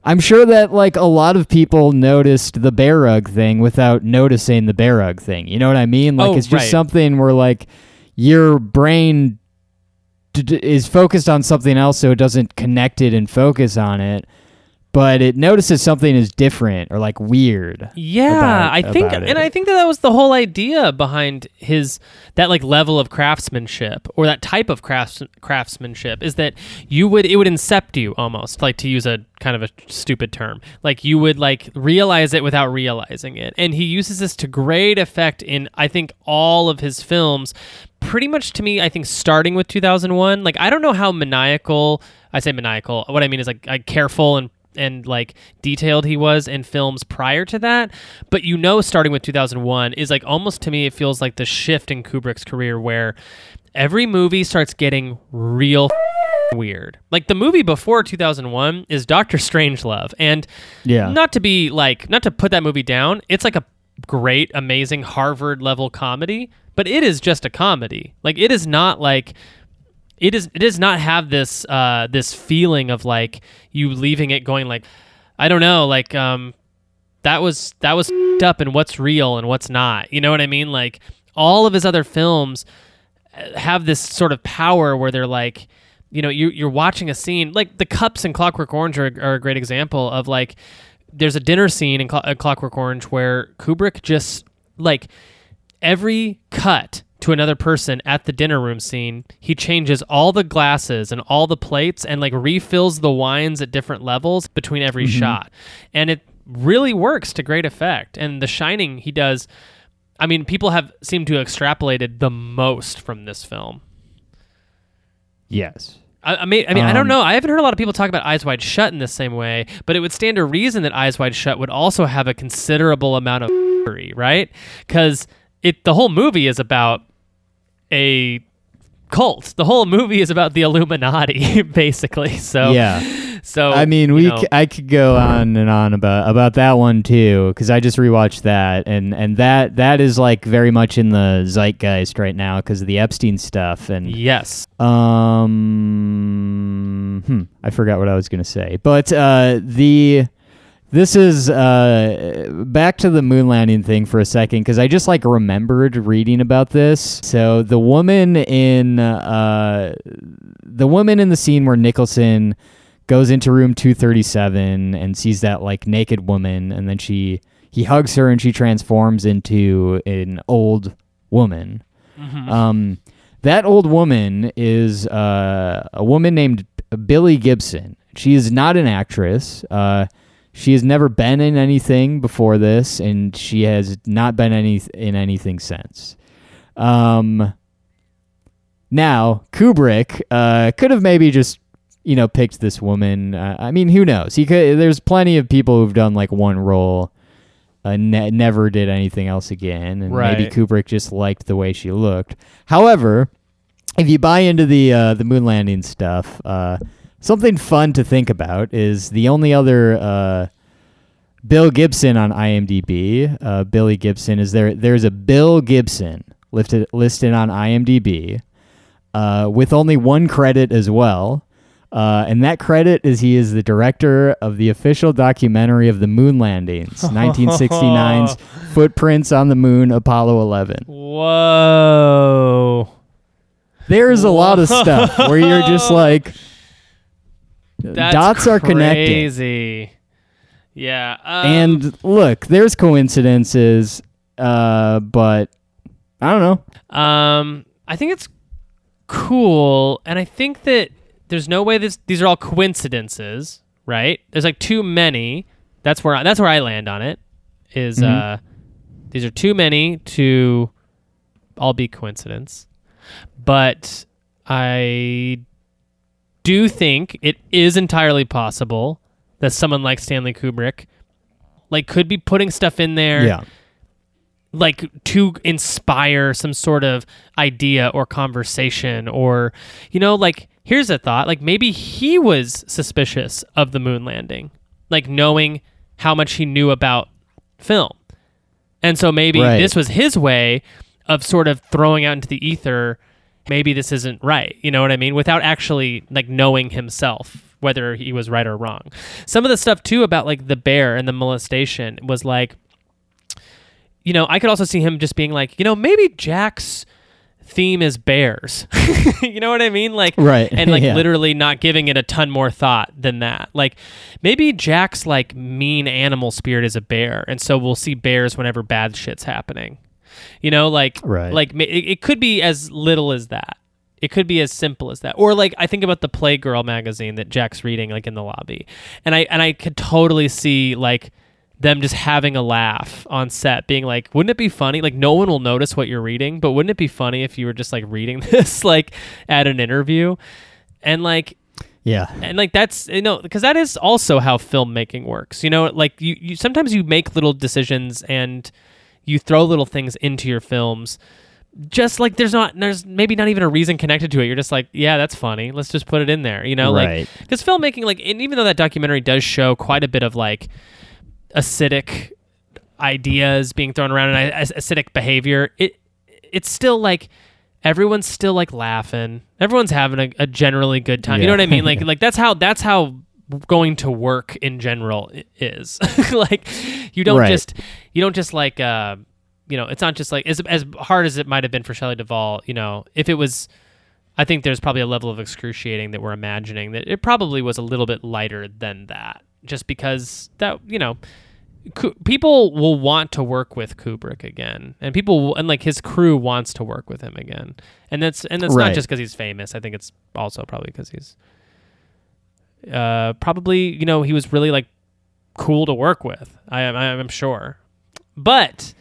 I'm sure that like a lot of people noticed the bear rug thing without noticing the bear rug thing. You know what I mean? Like Oh, it's just right. something where like your brain d- d- is focused on something else so it doesn't connect it and focus on it. But it notices something is different or like weird. Yeah, about- I think, and I think that that was the whole idea behind his that like level of craftsmanship or that type of crafts, craftsmanship is that you would it would incept you almost like to use a kind of a stupid term like you would like realize it without realizing it, and he uses this to great effect in I think all of his films. Pretty much to me, I think starting with 2001. Like I don't know how maniacal I say maniacal. What I mean is like, like careful and and like detailed he was in films prior to that. But you know, starting with 2001 is like almost to me, it feels like the shift in Kubrick's career where every movie starts getting real weird. Like the movie before 2001 is Doctor Strangelove, and Yeah. not to be like not to put that movie down, it's like a great, amazing Harvard level comedy, but it is just a comedy. Like it is not like it is it does not have this uh this feeling of like you leaving it going like I don't know like um that was that was up and what's real and what's not. You know what I mean? Like all of his other films uh, have this sort of power where they're like you know you you're watching a scene like the cups in Clockwork Orange are, are a great example of like there's a dinner scene in uh, Clockwork Orange where Kubrick just like every cut to another person at the dinner room scene, he changes all the glasses and all the plates and like refills the wines at different levels between every shot. And it really works to great effect. And The Shining, he does. I mean, people have seemed to have extrapolated the most from this film. yes. I, I mean, I mean, I don't Um, know. I haven't heard a lot of people talk about Eyes Wide Shut in the same way, but it would stand to reason that Eyes Wide Shut would also have a considerable amount of right? Because it the whole movie is about a cult. The whole movie is about the Illuminati, basically. So yeah. So I mean, we know, c- I could go on and on about about that one too because I just rewatched that and and that that is like very much in the zeitgeist right now because of the Epstein stuff and yes, um hmm, I forgot what I was gonna say but uh the this is uh back to the moon landing thing for a second because I just like remembered reading about this so the woman in uh the woman in the scene where Nicholson goes into room 237 and sees that like naked woman and then she he hugs her and she transforms into an old woman um that old woman is uh, a woman named Billie Gibson. She is not an actress. Uh, she has never been in anything before this, and she has not been any in anything since. Um, now Kubrick uh, could have maybe just you know picked this woman. Uh, I mean, who knows? He could. There's plenty of people who've done like one role. Uh, ne- never did anything else again, and maybe Kubrick just liked the way she looked. However, if you buy into the uh, the moon landing stuff, uh, something fun to think about is the only other uh, Bill Gibson on IMDb. Uh, Billie Gibson is there. There's a Bill Gibson listed listed on IMDb uh, with only one credit as well. Uh, and that credit is he is the director of the official documentary of the moon landings, 1969's Footprints on the Moon, Apollo 11. Whoa. There's a lot of stuff where you're just like That's dots are connected. crazy. Yeah. Um, and look, there's coincidences, uh, but I don't know. Um, I think it's cool, and I think that there's no way this these are all coincidences, right? There's like too many. That's where I, that's where I land on it. Is Mhm. uh, these are too many to all be coincidence, but I do think it is entirely possible that someone like Stanley Kubrick like could be putting stuff in there Yeah. like to inspire some sort of idea or conversation or you know like here's a thought like maybe he was suspicious of the moon landing like knowing how much he knew about film and so maybe Right. this was his way of sort of throwing out into the ether maybe this isn't right you know what i mean without actually like knowing himself whether he was right or wrong some of the stuff too about like the bear and the molestation was like you know, I could also see him just being like, you know, maybe Jack's theme is bears. you know what I mean? Like Right. and like Yeah. literally not giving it a ton more thought than that. Like maybe Jack's like mean animal spirit is a bear, and so we'll see bears whenever bad shit's happening. You know, like Right. like it, it could be as little as that. It could be as simple as that. Or like I think about the Playgirl magazine that Jack's reading like in the lobby. And I and I could totally see like them just having a laugh on set being like wouldn't it be funny like no one will notice what you're reading but wouldn't it be funny if you were just like reading this like at an interview and like Yeah. and like that's you know because that is also how filmmaking works you know like you, you sometimes you make little decisions and you throw little things into your films. Just like there's not there's maybe not even a reason connected to it. You're just like yeah that's funny. Let's just put it in there you know? Right. like because filmmaking like and even though that documentary does show quite a bit of like acidic ideas being thrown around and ac- acidic behavior it it's still like everyone's still like laughing. Everyone's having a, a generally good time. You know what i mean? Like like that's how that's how going to work in general is like you don't Right. just you don't just like uh you know it's not just like as as hard as it might have been for Shelley Duvall you know if it was I think there's probably a level of excruciating that we're imagining that it probably was a little bit lighter than that just because that you know people will want to work with Kubrick again and people will, and like his crew wants to work with him again and that's and that's Right. not just because he's famous I think it's also probably because he's uh probably you know he was really like cool to work with I am I'm sure but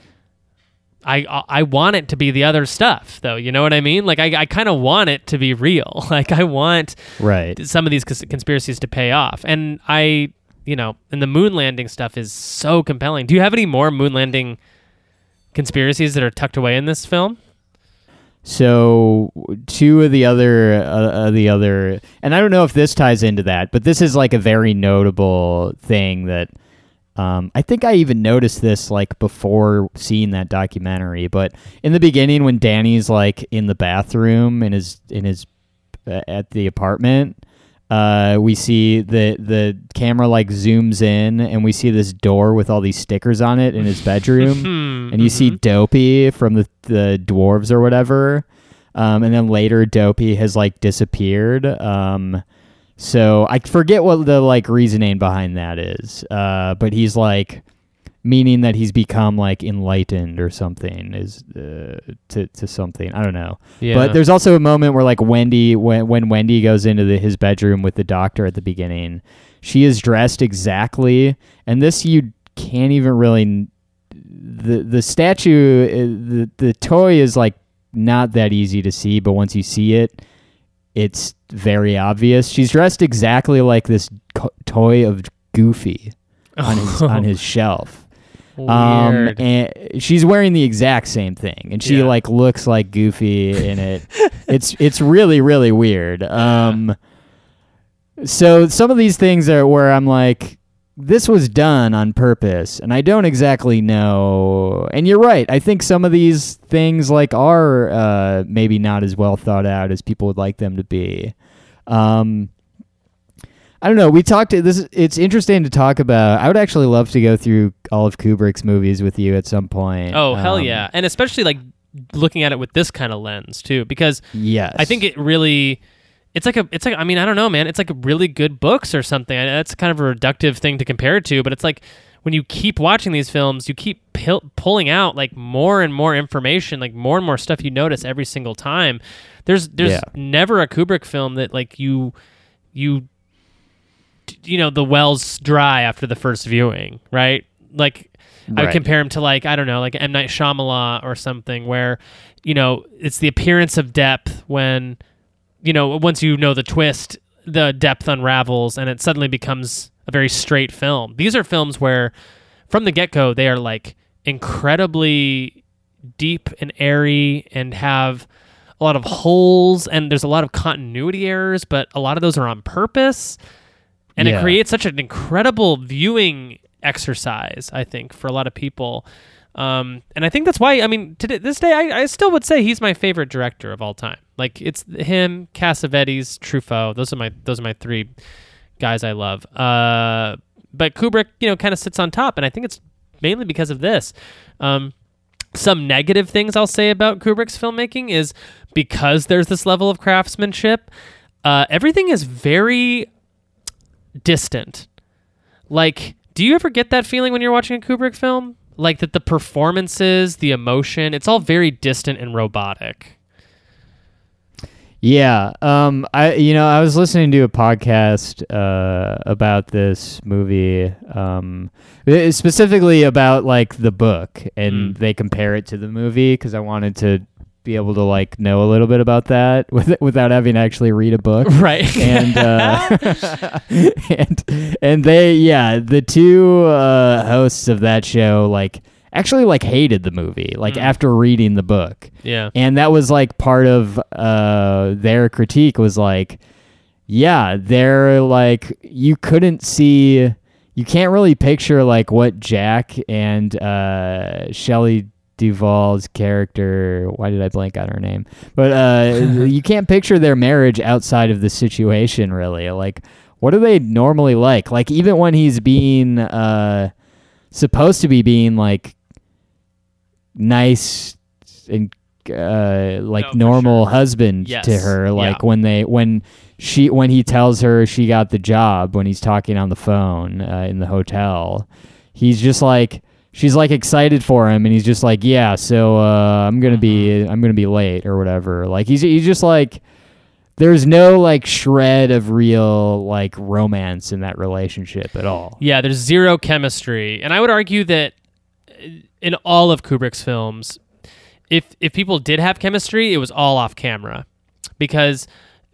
I I want it to be the other stuff though. You know what I mean? Like I, I kind of want it to be real. Like I want Right. some of these cons- conspiracies to pay off. And I, you know, and the moon landing stuff is so compelling. Do you have any more moon landing conspiracies that are tucked away in this film? So two of the other, uh, uh, the other, and I don't know if this ties into that, but this is like a very notable thing that um, I think I even noticed this like before seeing that documentary. But in the beginning, when Danny's like in the bathroom in his in his uh, at the apartment, uh, we see the the camera like zooms in, and we see this door with all these stickers on it in his bedroom Hmm. and you see Dopey from the the dwarves or whatever, um, and then later Dopey has like disappeared. Um, so I forget what the like reasoning behind that is, uh, but he's like meaning that he's become like enlightened or something is uh, to to something I don't know. yeah. But there's also a moment where like Wendy when when Wendy goes into the, his bedroom with the doctor at the beginning, she is dressed exactly and this you can't even really the the statue uh, the the toy is like not that easy to see, but once you see it it's very obvious. She's dressed exactly like this co- toy of Goofy on his on his shelf. Um, Weird. and she's wearing the exact same thing, and she Yeah. like looks like Goofy in it. it's it's really really weird. Um, so some of these things are where I'm like, this was done on purpose, and I don't exactly know. And you're right. I think some of these things like are uh, maybe not as well thought out as people would like them to be. Um, I don't know. We talked. This it's interesting to talk about. I would actually love to go through all of Kubrick's movies with you at some point. oh hell Um, yeah, and especially like looking at it with this kind of lens too, because Yes, I think it really it's like a it's like I mean I don't know man it's like really good books or something I, that's kind of a reductive thing to compare it to but it's like when you keep watching these films you keep pil- pulling out like more and more information like more and more stuff you notice every single time there's there's Yeah. never a Kubrick film that like you you you know the wells dry after the first viewing right like I would Right. compare him to like I don't know, like M Night Shyamalan or something, where you know it's the appearance of depth when you know once you know the twist, the depth unravels and it suddenly becomes a very straight film. These are films where from the get go they are like incredibly deep and airy and have a lot of holes and there's a lot of continuity errors, but a lot of those are on purpose. And it creates such an incredible viewing exercise, I think, for a lot of people. Um, and I think that's why, I mean, to this day, I, I still would say he's my favorite director of all time. Like, it's him, Cassavetes, Truffaut. Those are my those are my three guys I love. Uh, but Kubrick, you know, kind of sits on top, and I think it's mainly because of this. Um, some negative things I'll say about Kubrick's filmmaking is because there's this level of craftsmanship, uh, everything is very distant. Like, do you ever get that feeling when you're watching a Kubrick film? Like that the performances, the emotion, it's all very distant and robotic. Yeah, um, I you know I was listening to a podcast uh, about this movie, um, uh, specifically about like the book, and Mm. they compare it to the movie because I wanted to be able to like know a little bit about that with, without having to actually read a book. Right. and uh, and and they yeah the two uh, hosts of that show like actually like hated the movie like Mm. after reading the book yeah. and that was like part of uh their critique was like yeah they're like you couldn't see you can't really picture like what jack and uh Shelley Duvall's character why did I blank on her name but uh you can't picture their marriage outside of the situation really like what are they normally like like even when he's being uh supposed to be being like nice and uh like No, normal sure. husband Yes. to her like Yeah. when they when she when he tells her she got the job when he's talking on the phone uh, in the hotel he's just like she's like excited for him and he's just like yeah so uh i'm gonna be Mm-hmm. i'm gonna be late or whatever. Like he's he's just like there's no like shred of real like romance in that relationship at all. Yeah, there's zero chemistry, and I would argue that uh, in all of Kubrick's films, if if people did have chemistry, it was all off camera, because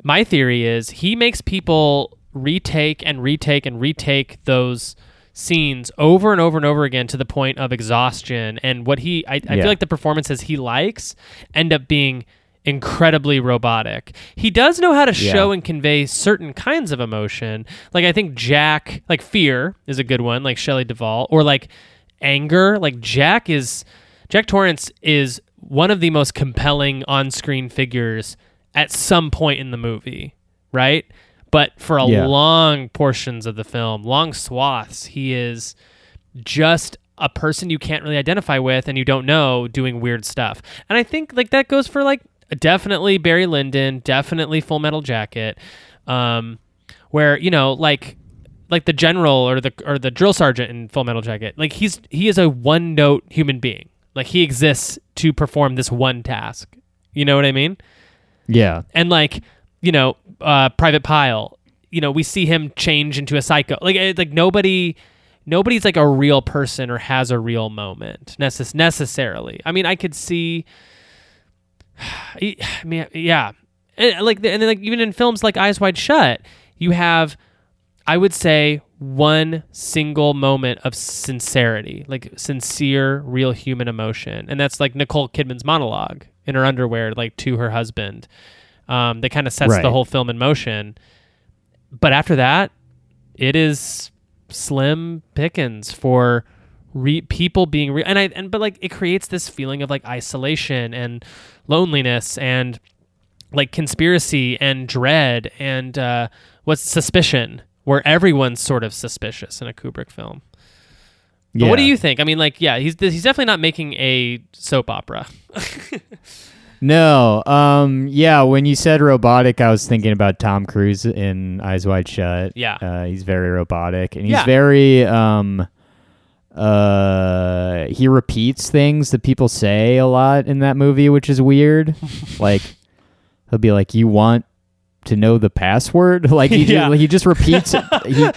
my theory is he makes people retake and retake and retake those scenes over and over and over again to the point of exhaustion and what he I, I Yeah. feel like the performances he likes end up being incredibly robotic. He does know how to Yeah. show and convey certain kinds of emotion. Like I think Jack, like fear is a good one, like Shelley Duvall, or like anger. Like Jack is Jack Torrance is one of the most compelling on-screen figures at some point in the movie, right? But for a Yeah. long portions of the film, long swaths, he is just a person you can't really identify with and you don't know doing weird stuff. And I think like that goes for like definitely Barry Lyndon, definitely Full Metal Jacket, um, where you know like like the general or the or the drill sergeant in Full Metal Jacket, like he's he is a one note human being. Like he exists to perform this one task. You know what I mean? yeah and like you know uh private Pyle. You know we see him change into a psycho. Like like nobody nobody's like a real person or has a real moment necess- necessarily. I mean i could see I mean, yeah. And like and then like even in films like eyes wide shut you have i would say one single moment of sincerity like sincere real human emotion. And that's like nicole kidman's monologue in her underwear like to her husband um, that kind of sets Right. the whole film in motion. But after that it is slim pickings for re- people being real and i and but like it creates this feeling of like isolation and loneliness and like conspiracy and dread and uh, what's suspicion where everyone's sort of suspicious in a kubrick film. But what do you think? I mean like yeah he's he's definitely not making a soap opera No, um, yeah. When you said robotic, I was thinking about Tom Cruise in Eyes Wide Shut. Yeah. uh, he's very robotic, and he's Yeah. very um, uh, he repeats things that people say a lot in that movie, which is weird. like he'll be like, "You want to know the password?" Like he Yeah. just, he just repeats he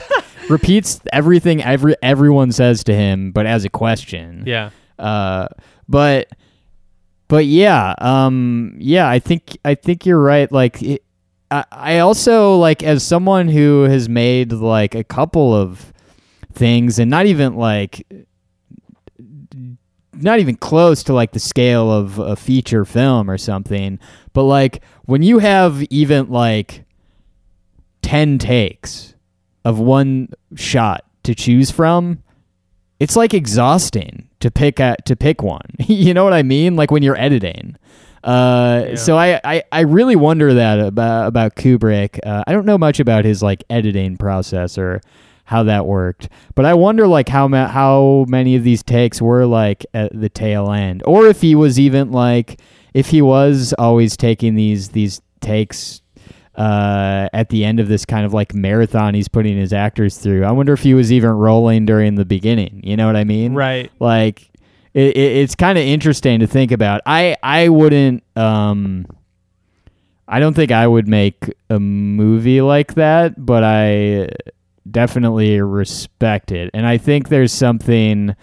repeats everything every everyone says to him, but as a question. yeah Uh, but but yeah, um, yeah, I think I think you're right. Like, it, I I also like as someone who has made like a couple of things, and not even like not even close to like the scale of a feature film or something. But like when you have even like ten takes of one shot to choose from, it's like exhausting to pick at to pick one. you know what I mean? Like when you're editing. Uh, Yeah. so I, I, I really wonder that about about Kubrick. Uh, I don't know much about his like editing process or how that worked. But I wonder like how ma- how many of these takes were like at the tail end, or if he was even like if he was always taking these these takes uh, at the end of this kind of like marathon he's putting his actors through. I wonder if he was even rolling during the beginning. You know what I mean? Right. Like it, it, it's kind of interesting to think about. I I wouldn't. Um, I don't think I would make a movie like that, but I definitely respect it. And I think there's something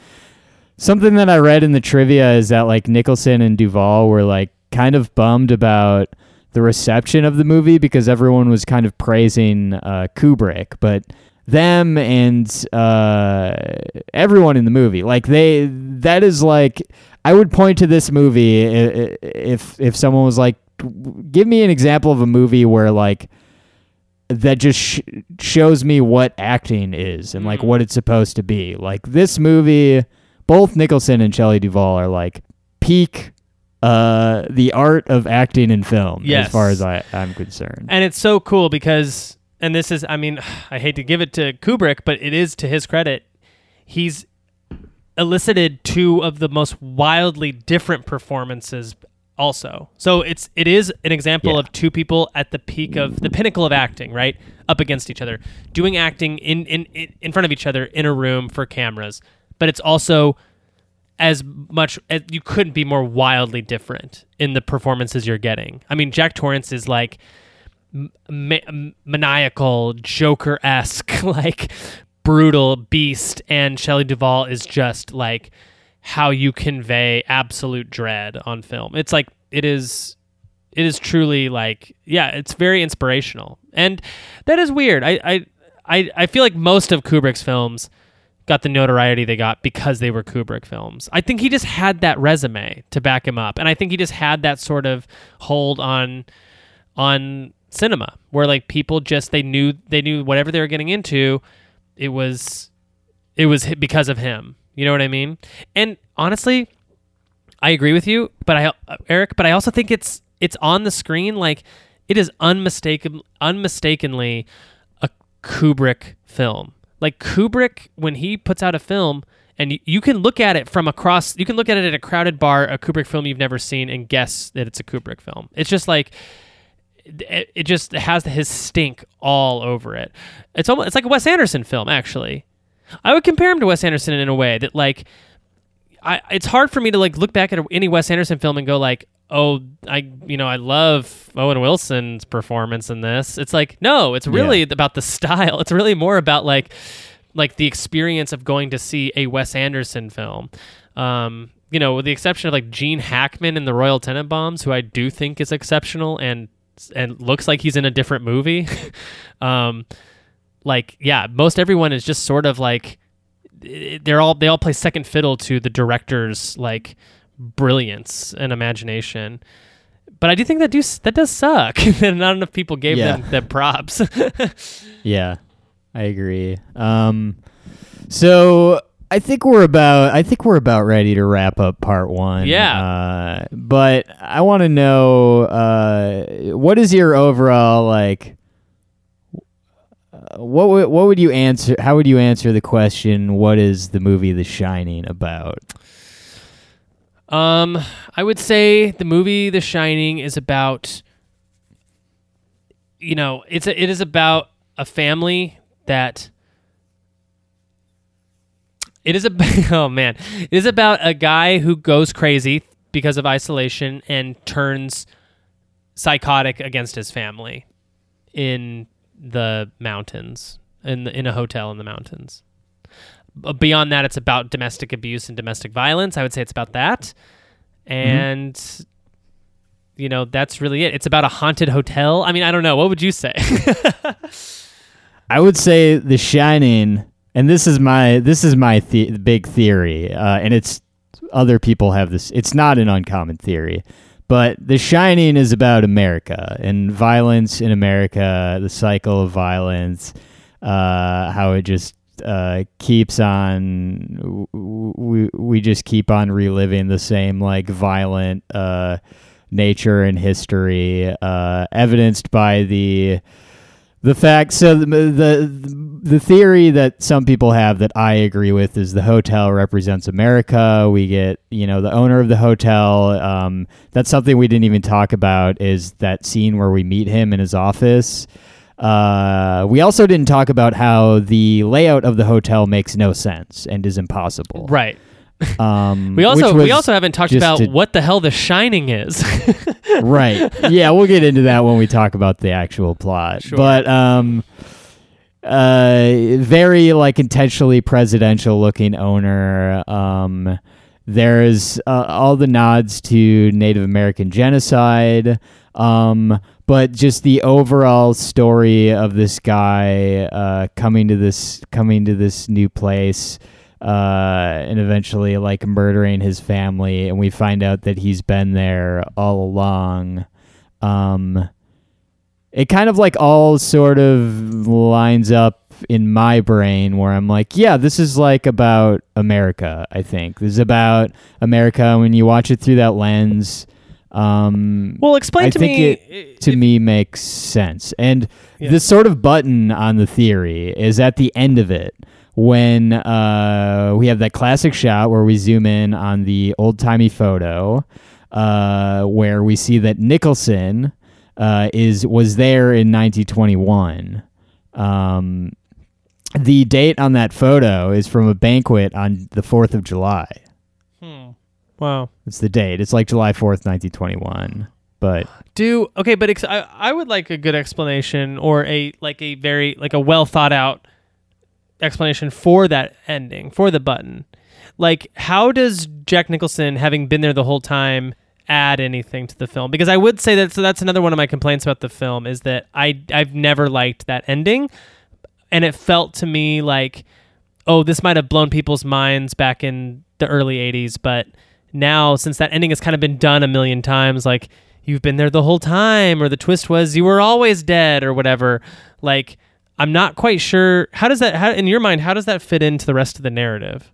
something that I read in the trivia is that like Nicholson and Duvall were like kind of bummed about the reception of the movie because everyone was kind of praising uh, Kubrick, but them and uh, everyone in the movie, like they, that is like, I would point to this movie if if someone was like, give me an example of a movie where like that just sh- shows me what acting is and like what it's supposed to be. Like this movie, both Nicholson and Shelley Duvall are like peak uh the art of acting in film Yes. as far as I, I'm concerned. And it's so cool because, and this is, I mean, I hate to give it to Kubrick, but it is to his credit. He's elicited two of the most wildly different performances also. So it's it is an example Yeah. of two people at the peak of the pinnacle of acting, right? Up against each other, doing acting in in in- in front of each other in a room for cameras. But it's also as much as you couldn't be more wildly different in the performances you're getting. I mean, Jack Torrance is like ma- maniacal, Joker esque, like brutal beast, and Shelley Duvall is just like how you convey absolute dread on film. It's like it is. It is truly like yeah, it's very inspirational, and that is weird. I I I, I feel like most of Kubrick's films got the notoriety they got because they were Kubrick films. I think he just had that resume to back him up, and I think he just had that sort of hold on on cinema where like people just they knew they knew whatever they were getting into, it was it was because of him. You know what I mean? And honestly, I agree with you, but I uh, Eric, but I also think it's it's on the screen like it is unmistakable unmistakably a Kubrick film. Like Kubrick when he puts out a film and you, can look at it from across you can look at it at a crowded bar, a Kubrick film you've never seen and guess that it's a Kubrick film. It's just like it, it just has his stink all over it. It's almost it's like a Wes Anderson film actually. I would compare him to Wes Anderson in a way that like I it's hard for me to like look back at any Wes Anderson film and go like, "Oh, I you know, I love Owen Wilson's performance in this." It's like, "No, it's really about the style. It's really more about like like the experience of going to see a Wes Anderson film." Um, you know, with the exception of like Gene Hackman in The Royal Tenenbaums, who I do think is exceptional and and looks like he's in a different movie. um, like yeah, most everyone is just sort of like they're all they all play second fiddle to the director's like brilliance and imagination. But I do think that do that does suck. that not enough people gave Yeah. them the props. Yeah, I agree. Um, so I think we're about I think we're about ready to wrap up part one. Yeah. Uh, but I want to know uh, what is your overall like. uh, What would what would you answer? How would you answer the question? What is the movie The Shining about? Um, I would say the movie The Shining is about you know, it's a, it is about a family that it is a oh man. It is about a guy who goes crazy because of isolation and turns psychotic against his family in the mountains in the, in a hotel in the mountains beyond that it's about domestic abuse and domestic violence. I would say it's about that. And you know that's really it. It's about a haunted hotel. I mean i don't know. What would you say? I would say The Shining, and this is my this is my the- big theory, uh, and it's other people have this. It's not an uncommon theory, but The Shining is about America and violence in America, the cycle of violence, uh, how it just uh, keeps on. We we just keep on reliving the same like violent uh, nature and history, uh, evidenced by the the fact so the, the the theory that some people have that I agree with is the hotel represents America. We get you know the owner of the hotel. Um, that's something we didn't even talk about. Is that scene where we meet him in his office? Uh, we also didn't talk about how the layout of the hotel makes no sense and is impossible. Right. Um, We also we also haven't talked about what the hell The Shining is. right. Yeah, we'll get into that when we talk about the actual plot. Sure. But um uh very like intentionally presidential looking owner. Um there's uh, all the nods to Native American genocide. Um but just the overall story of this guy uh coming to this coming to this new place uh, and eventually like murdering his family, and we find out that he's been there all along. Um, it kind of like all sort of lines up in my brain where I'm like, yeah, this is like about America. I think this is about America when you watch it through that lens. Um, well, explain I to think me. it- to if- me makes sense. And Yeah. this sort of button on the theory is at the end of it when uh, we have that classic shot where we zoom in on the old timey photo uh, where we see that Nicholson uh, is was there in 1921. Um, the date on that photo is from a banquet on the 4th of July. Wow. It's the date. It's like July 4th, 1921. But Do okay, but ex- I, I would like a good explanation or a like a very like a well thought out explanation for that ending for the button. Like, how does Jack Nicholson, having been there the whole time, add anything to the film? Because I would say that so that's another one of my complaints about the film is that I I've never liked that ending, and it felt to me like, oh, this might have blown people's minds back in the early '80s, but now since that ending has kind of been done a million times, like you've been there the whole time, or the twist was you were always dead, or whatever. Like, I'm not quite sure. How does that? How in your mind? How does that fit into the rest of the narrative?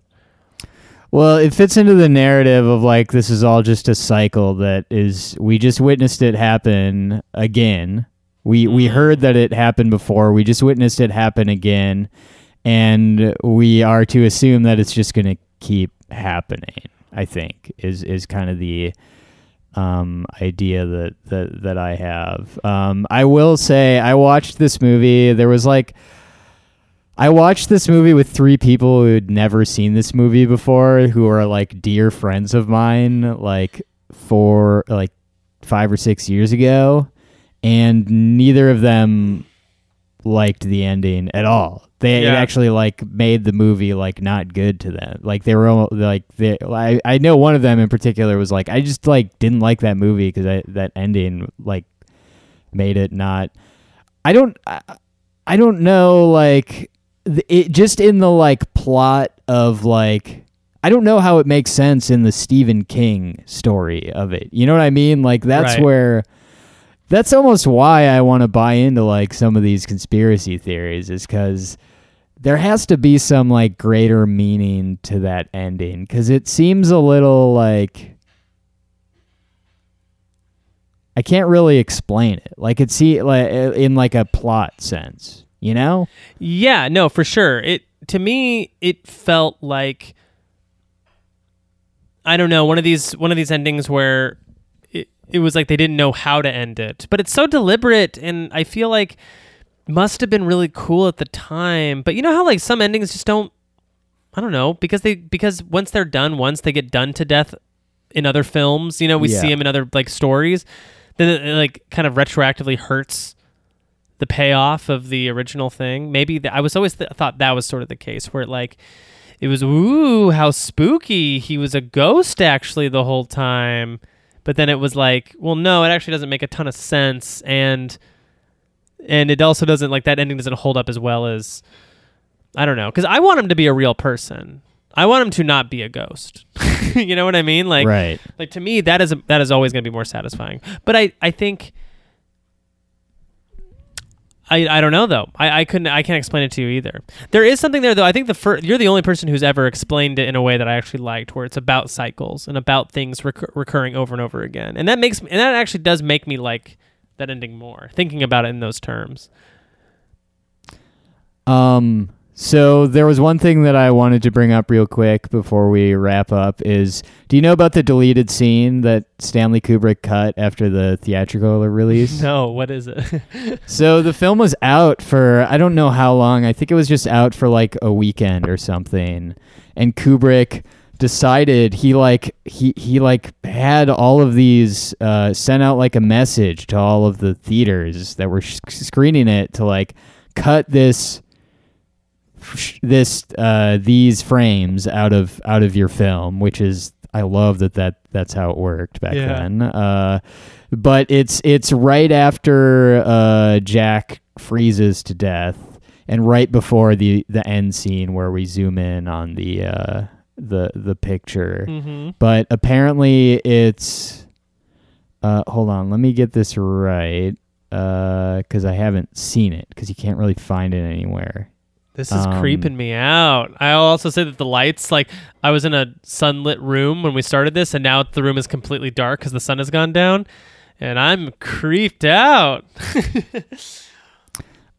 Well, it fits into the narrative of like this is all just a cycle that is we just witnessed it happen again. We we mm-hmm. heard that it happened before. We just witnessed it happen again and we are to assume that it's just going to keep happening. I think is is kind of the um, idea that, that that I have. Um, I will say I watched this movie. There was like I watched this movie with three people who had never seen this movie before, who are like dear friends of mine, like for like five or six years ago, and neither of them liked the ending at all. They it Yeah. actually like made the movie like not good to them. Like they were almo- like they. I I know one of them in particular was like I just like didn't like that movie because that ending like made it not. I don't. I, I don't know. Like it just in the like plot of like. I don't know how it makes sense in the Stephen King story of it. You know what I mean? Like that's Right. where that's almost why I want to buy into like some of these conspiracy theories is cuz there has to be some like greater meaning to that ending cuz it seems a little like I can't really explain it. Like it's see like in like a plot sense, you know? Yeah, no, for sure. It to me it felt like I don't know, one of these one of these endings where it, was like they didn't know how to end it. But it's so deliberate and I feel like must have been really cool at the time. But you know how like some endings just don't I don't know, because they because once they're done once they get done to death in other films, you know, we see 'em see them in other like stories, then it, it, like kind of retroactively hurts the payoff of the original thing. Maybe th- I was always th- thought that was sort of the case where it like it was ooh how spooky he was a ghost actually the whole time, but then it was like well no it actually doesn't make a ton of sense and and it also doesn't like that ending doesn't hold up as well as I don't know because I want him to be a real person. I want him to not be a ghost. you know what I mean? Like right. like to me that is that is always going to be more satisfying but i i think I, I don't know though. I, I couldn't I can't explain it to you either. There is something there though. I think the fir- you're the only person who's ever explained it in a way that I actually liked, where it's about cycles and about things recur- recurring over and over again, and that makes and that actually does make me like that ending more. Thinking about it in those terms. Um, so there was one thing that I wanted to bring up real quick before we wrap up is do you know about the deleted scene that Stanley Kubrick cut after the theatrical release? No, what is it? So the film was out for I don't know how long. I think it was just out for like a weekend or something. And Kubrick decided he like he he like had all of these uh sent out like a message to all of the theaters that were sh- screening it to like cut this this uh these frames out of out of your film, which is I love that that that's how it worked back Yeah. then. Uh but it's it's right after uh, Jack freezes to death, and right before the the end scene where we zoom in on the uh, the the picture. mm-hmm. But apparently, it's uh, hold on, let me get this right because I haven't seen it because you can't really find it anywhere. This is Um, creeping me out. I'll also say that the lights, like, I was in a sunlit room when we started this, and now the room is completely dark because the sun has gone down, and I'm creeped out.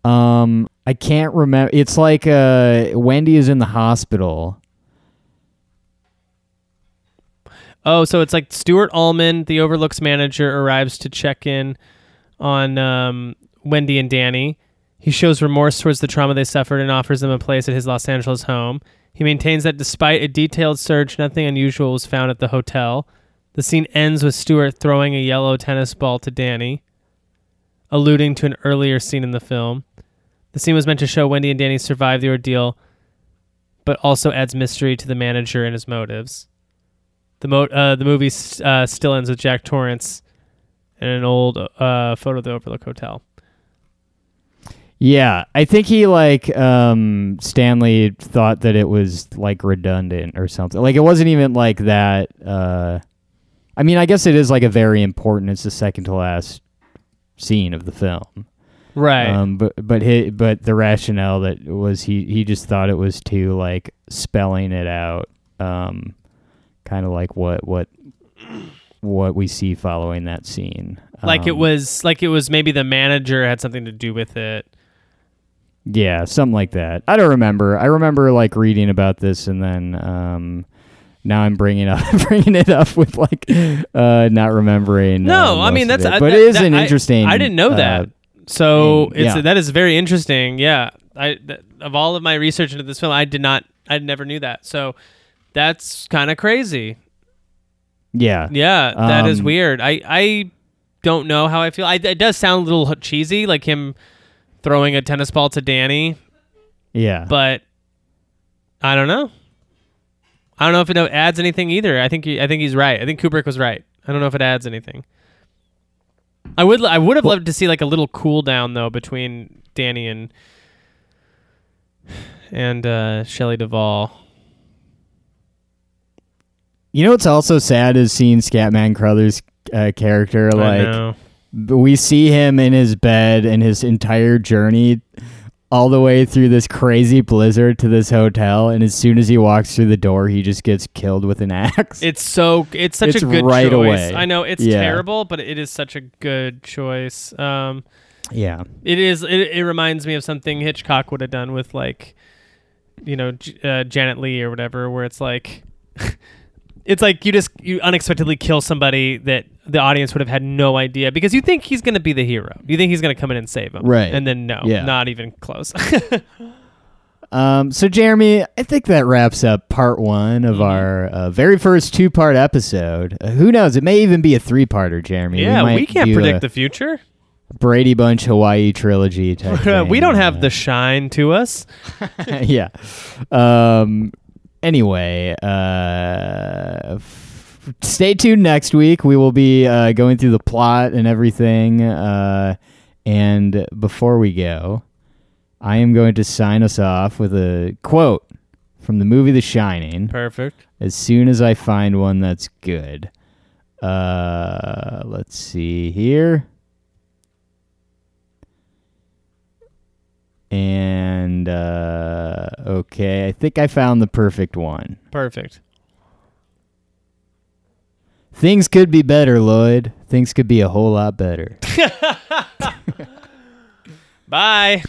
Um, I can't remember. It's like uh, Wendy is in the hospital. oh, so it's like Stuart Ullman, the Overlook's manager, arrives to check in on um, Wendy and Danny. He shows remorse towards the trauma they suffered and offers them a place at his Los Angeles home. He maintains that despite a detailed search, nothing unusual was found at the hotel. The scene ends with Stuart throwing a yellow tennis ball to Danny, alluding to an earlier scene in the film. The scene was meant to show Wendy and Danny survived the ordeal, but also adds mystery to the manager and his motives. The mo- uh, the movie uh, still ends with Jack Torrance and an old uh, photo of the Overlook Hotel. Yeah, I think he like um Stanley thought that it was like redundant or something. Like it wasn't even like that uh I mean, I guess it is like a very important it's the second to last scene of the film. Right. Um but but he, but the rationale that was he he just thought it was too like spelling it out um kind of like what what what we see following that scene. like it Um, was like it was maybe the manager had something to do with it. Yeah, something like that. I don't remember. I remember like reading about this, and then um, now I'm bringing up bringing it up with like uh, not remembering. No, uh, I mean that's it. uh, but that- it is that- an interesting. I, didn't know uh, that. So thing, it's yeah. that is very interesting. Yeah, I th- of all of my research into this film, I did not, I never knew that. So that's kind of crazy. Yeah, Yeah, that is Um, weird. I I don't know how I feel. I, it does sound a little cheesy, like him throwing a tennis ball to Danny, yeah. but I don't know. I don't know if it adds anything either. I think he, I think he's right. I think Kubrick was right. I don't know if it adds anything. I would I would have loved to see like a little cool down though between Danny and and uh, Shelley Duvall. you know what's also sad is seeing Scatman Crothers' uh, character I like we see him in his bed and his entire journey all the way through this crazy blizzard to this hotel and as soon as he walks through the door he just gets killed with an axe It's so it's such It's a good right choice. away. I know it's Yeah. terrible, but it is such a good choice. Um, yeah it is. It, it reminds me of something Hitchcock would have done with like, you know, uh, Janet Leigh or whatever, where it's like, it's like you just you unexpectedly kill somebody that the audience would have had no idea because you think he's going to be the hero. You think he's going to come in and save him, Right. And then no, Yeah. not even close. Um, so Jeremy, I think that wraps up part one of Mhm. our uh, very first two-part episode. Uh, who knows? It may even be a three-parter, Jeremy. yeah, we, might can't predict the future. Brady Bunch Hawaii trilogy type. we don't have the shine to us. yeah. Um. Anyway, uh, f- stay tuned next week. We will be uh, going through the plot and everything. Uh, and before we go, I am going to sign us off with a quote from the movie The Shining. Perfect. As soon as I find one that's good. Uh, let's see here. And uh, okay, I think I found the perfect one. Perfect. Things could be better, Lloyd. Things could be a whole lot better. Bye.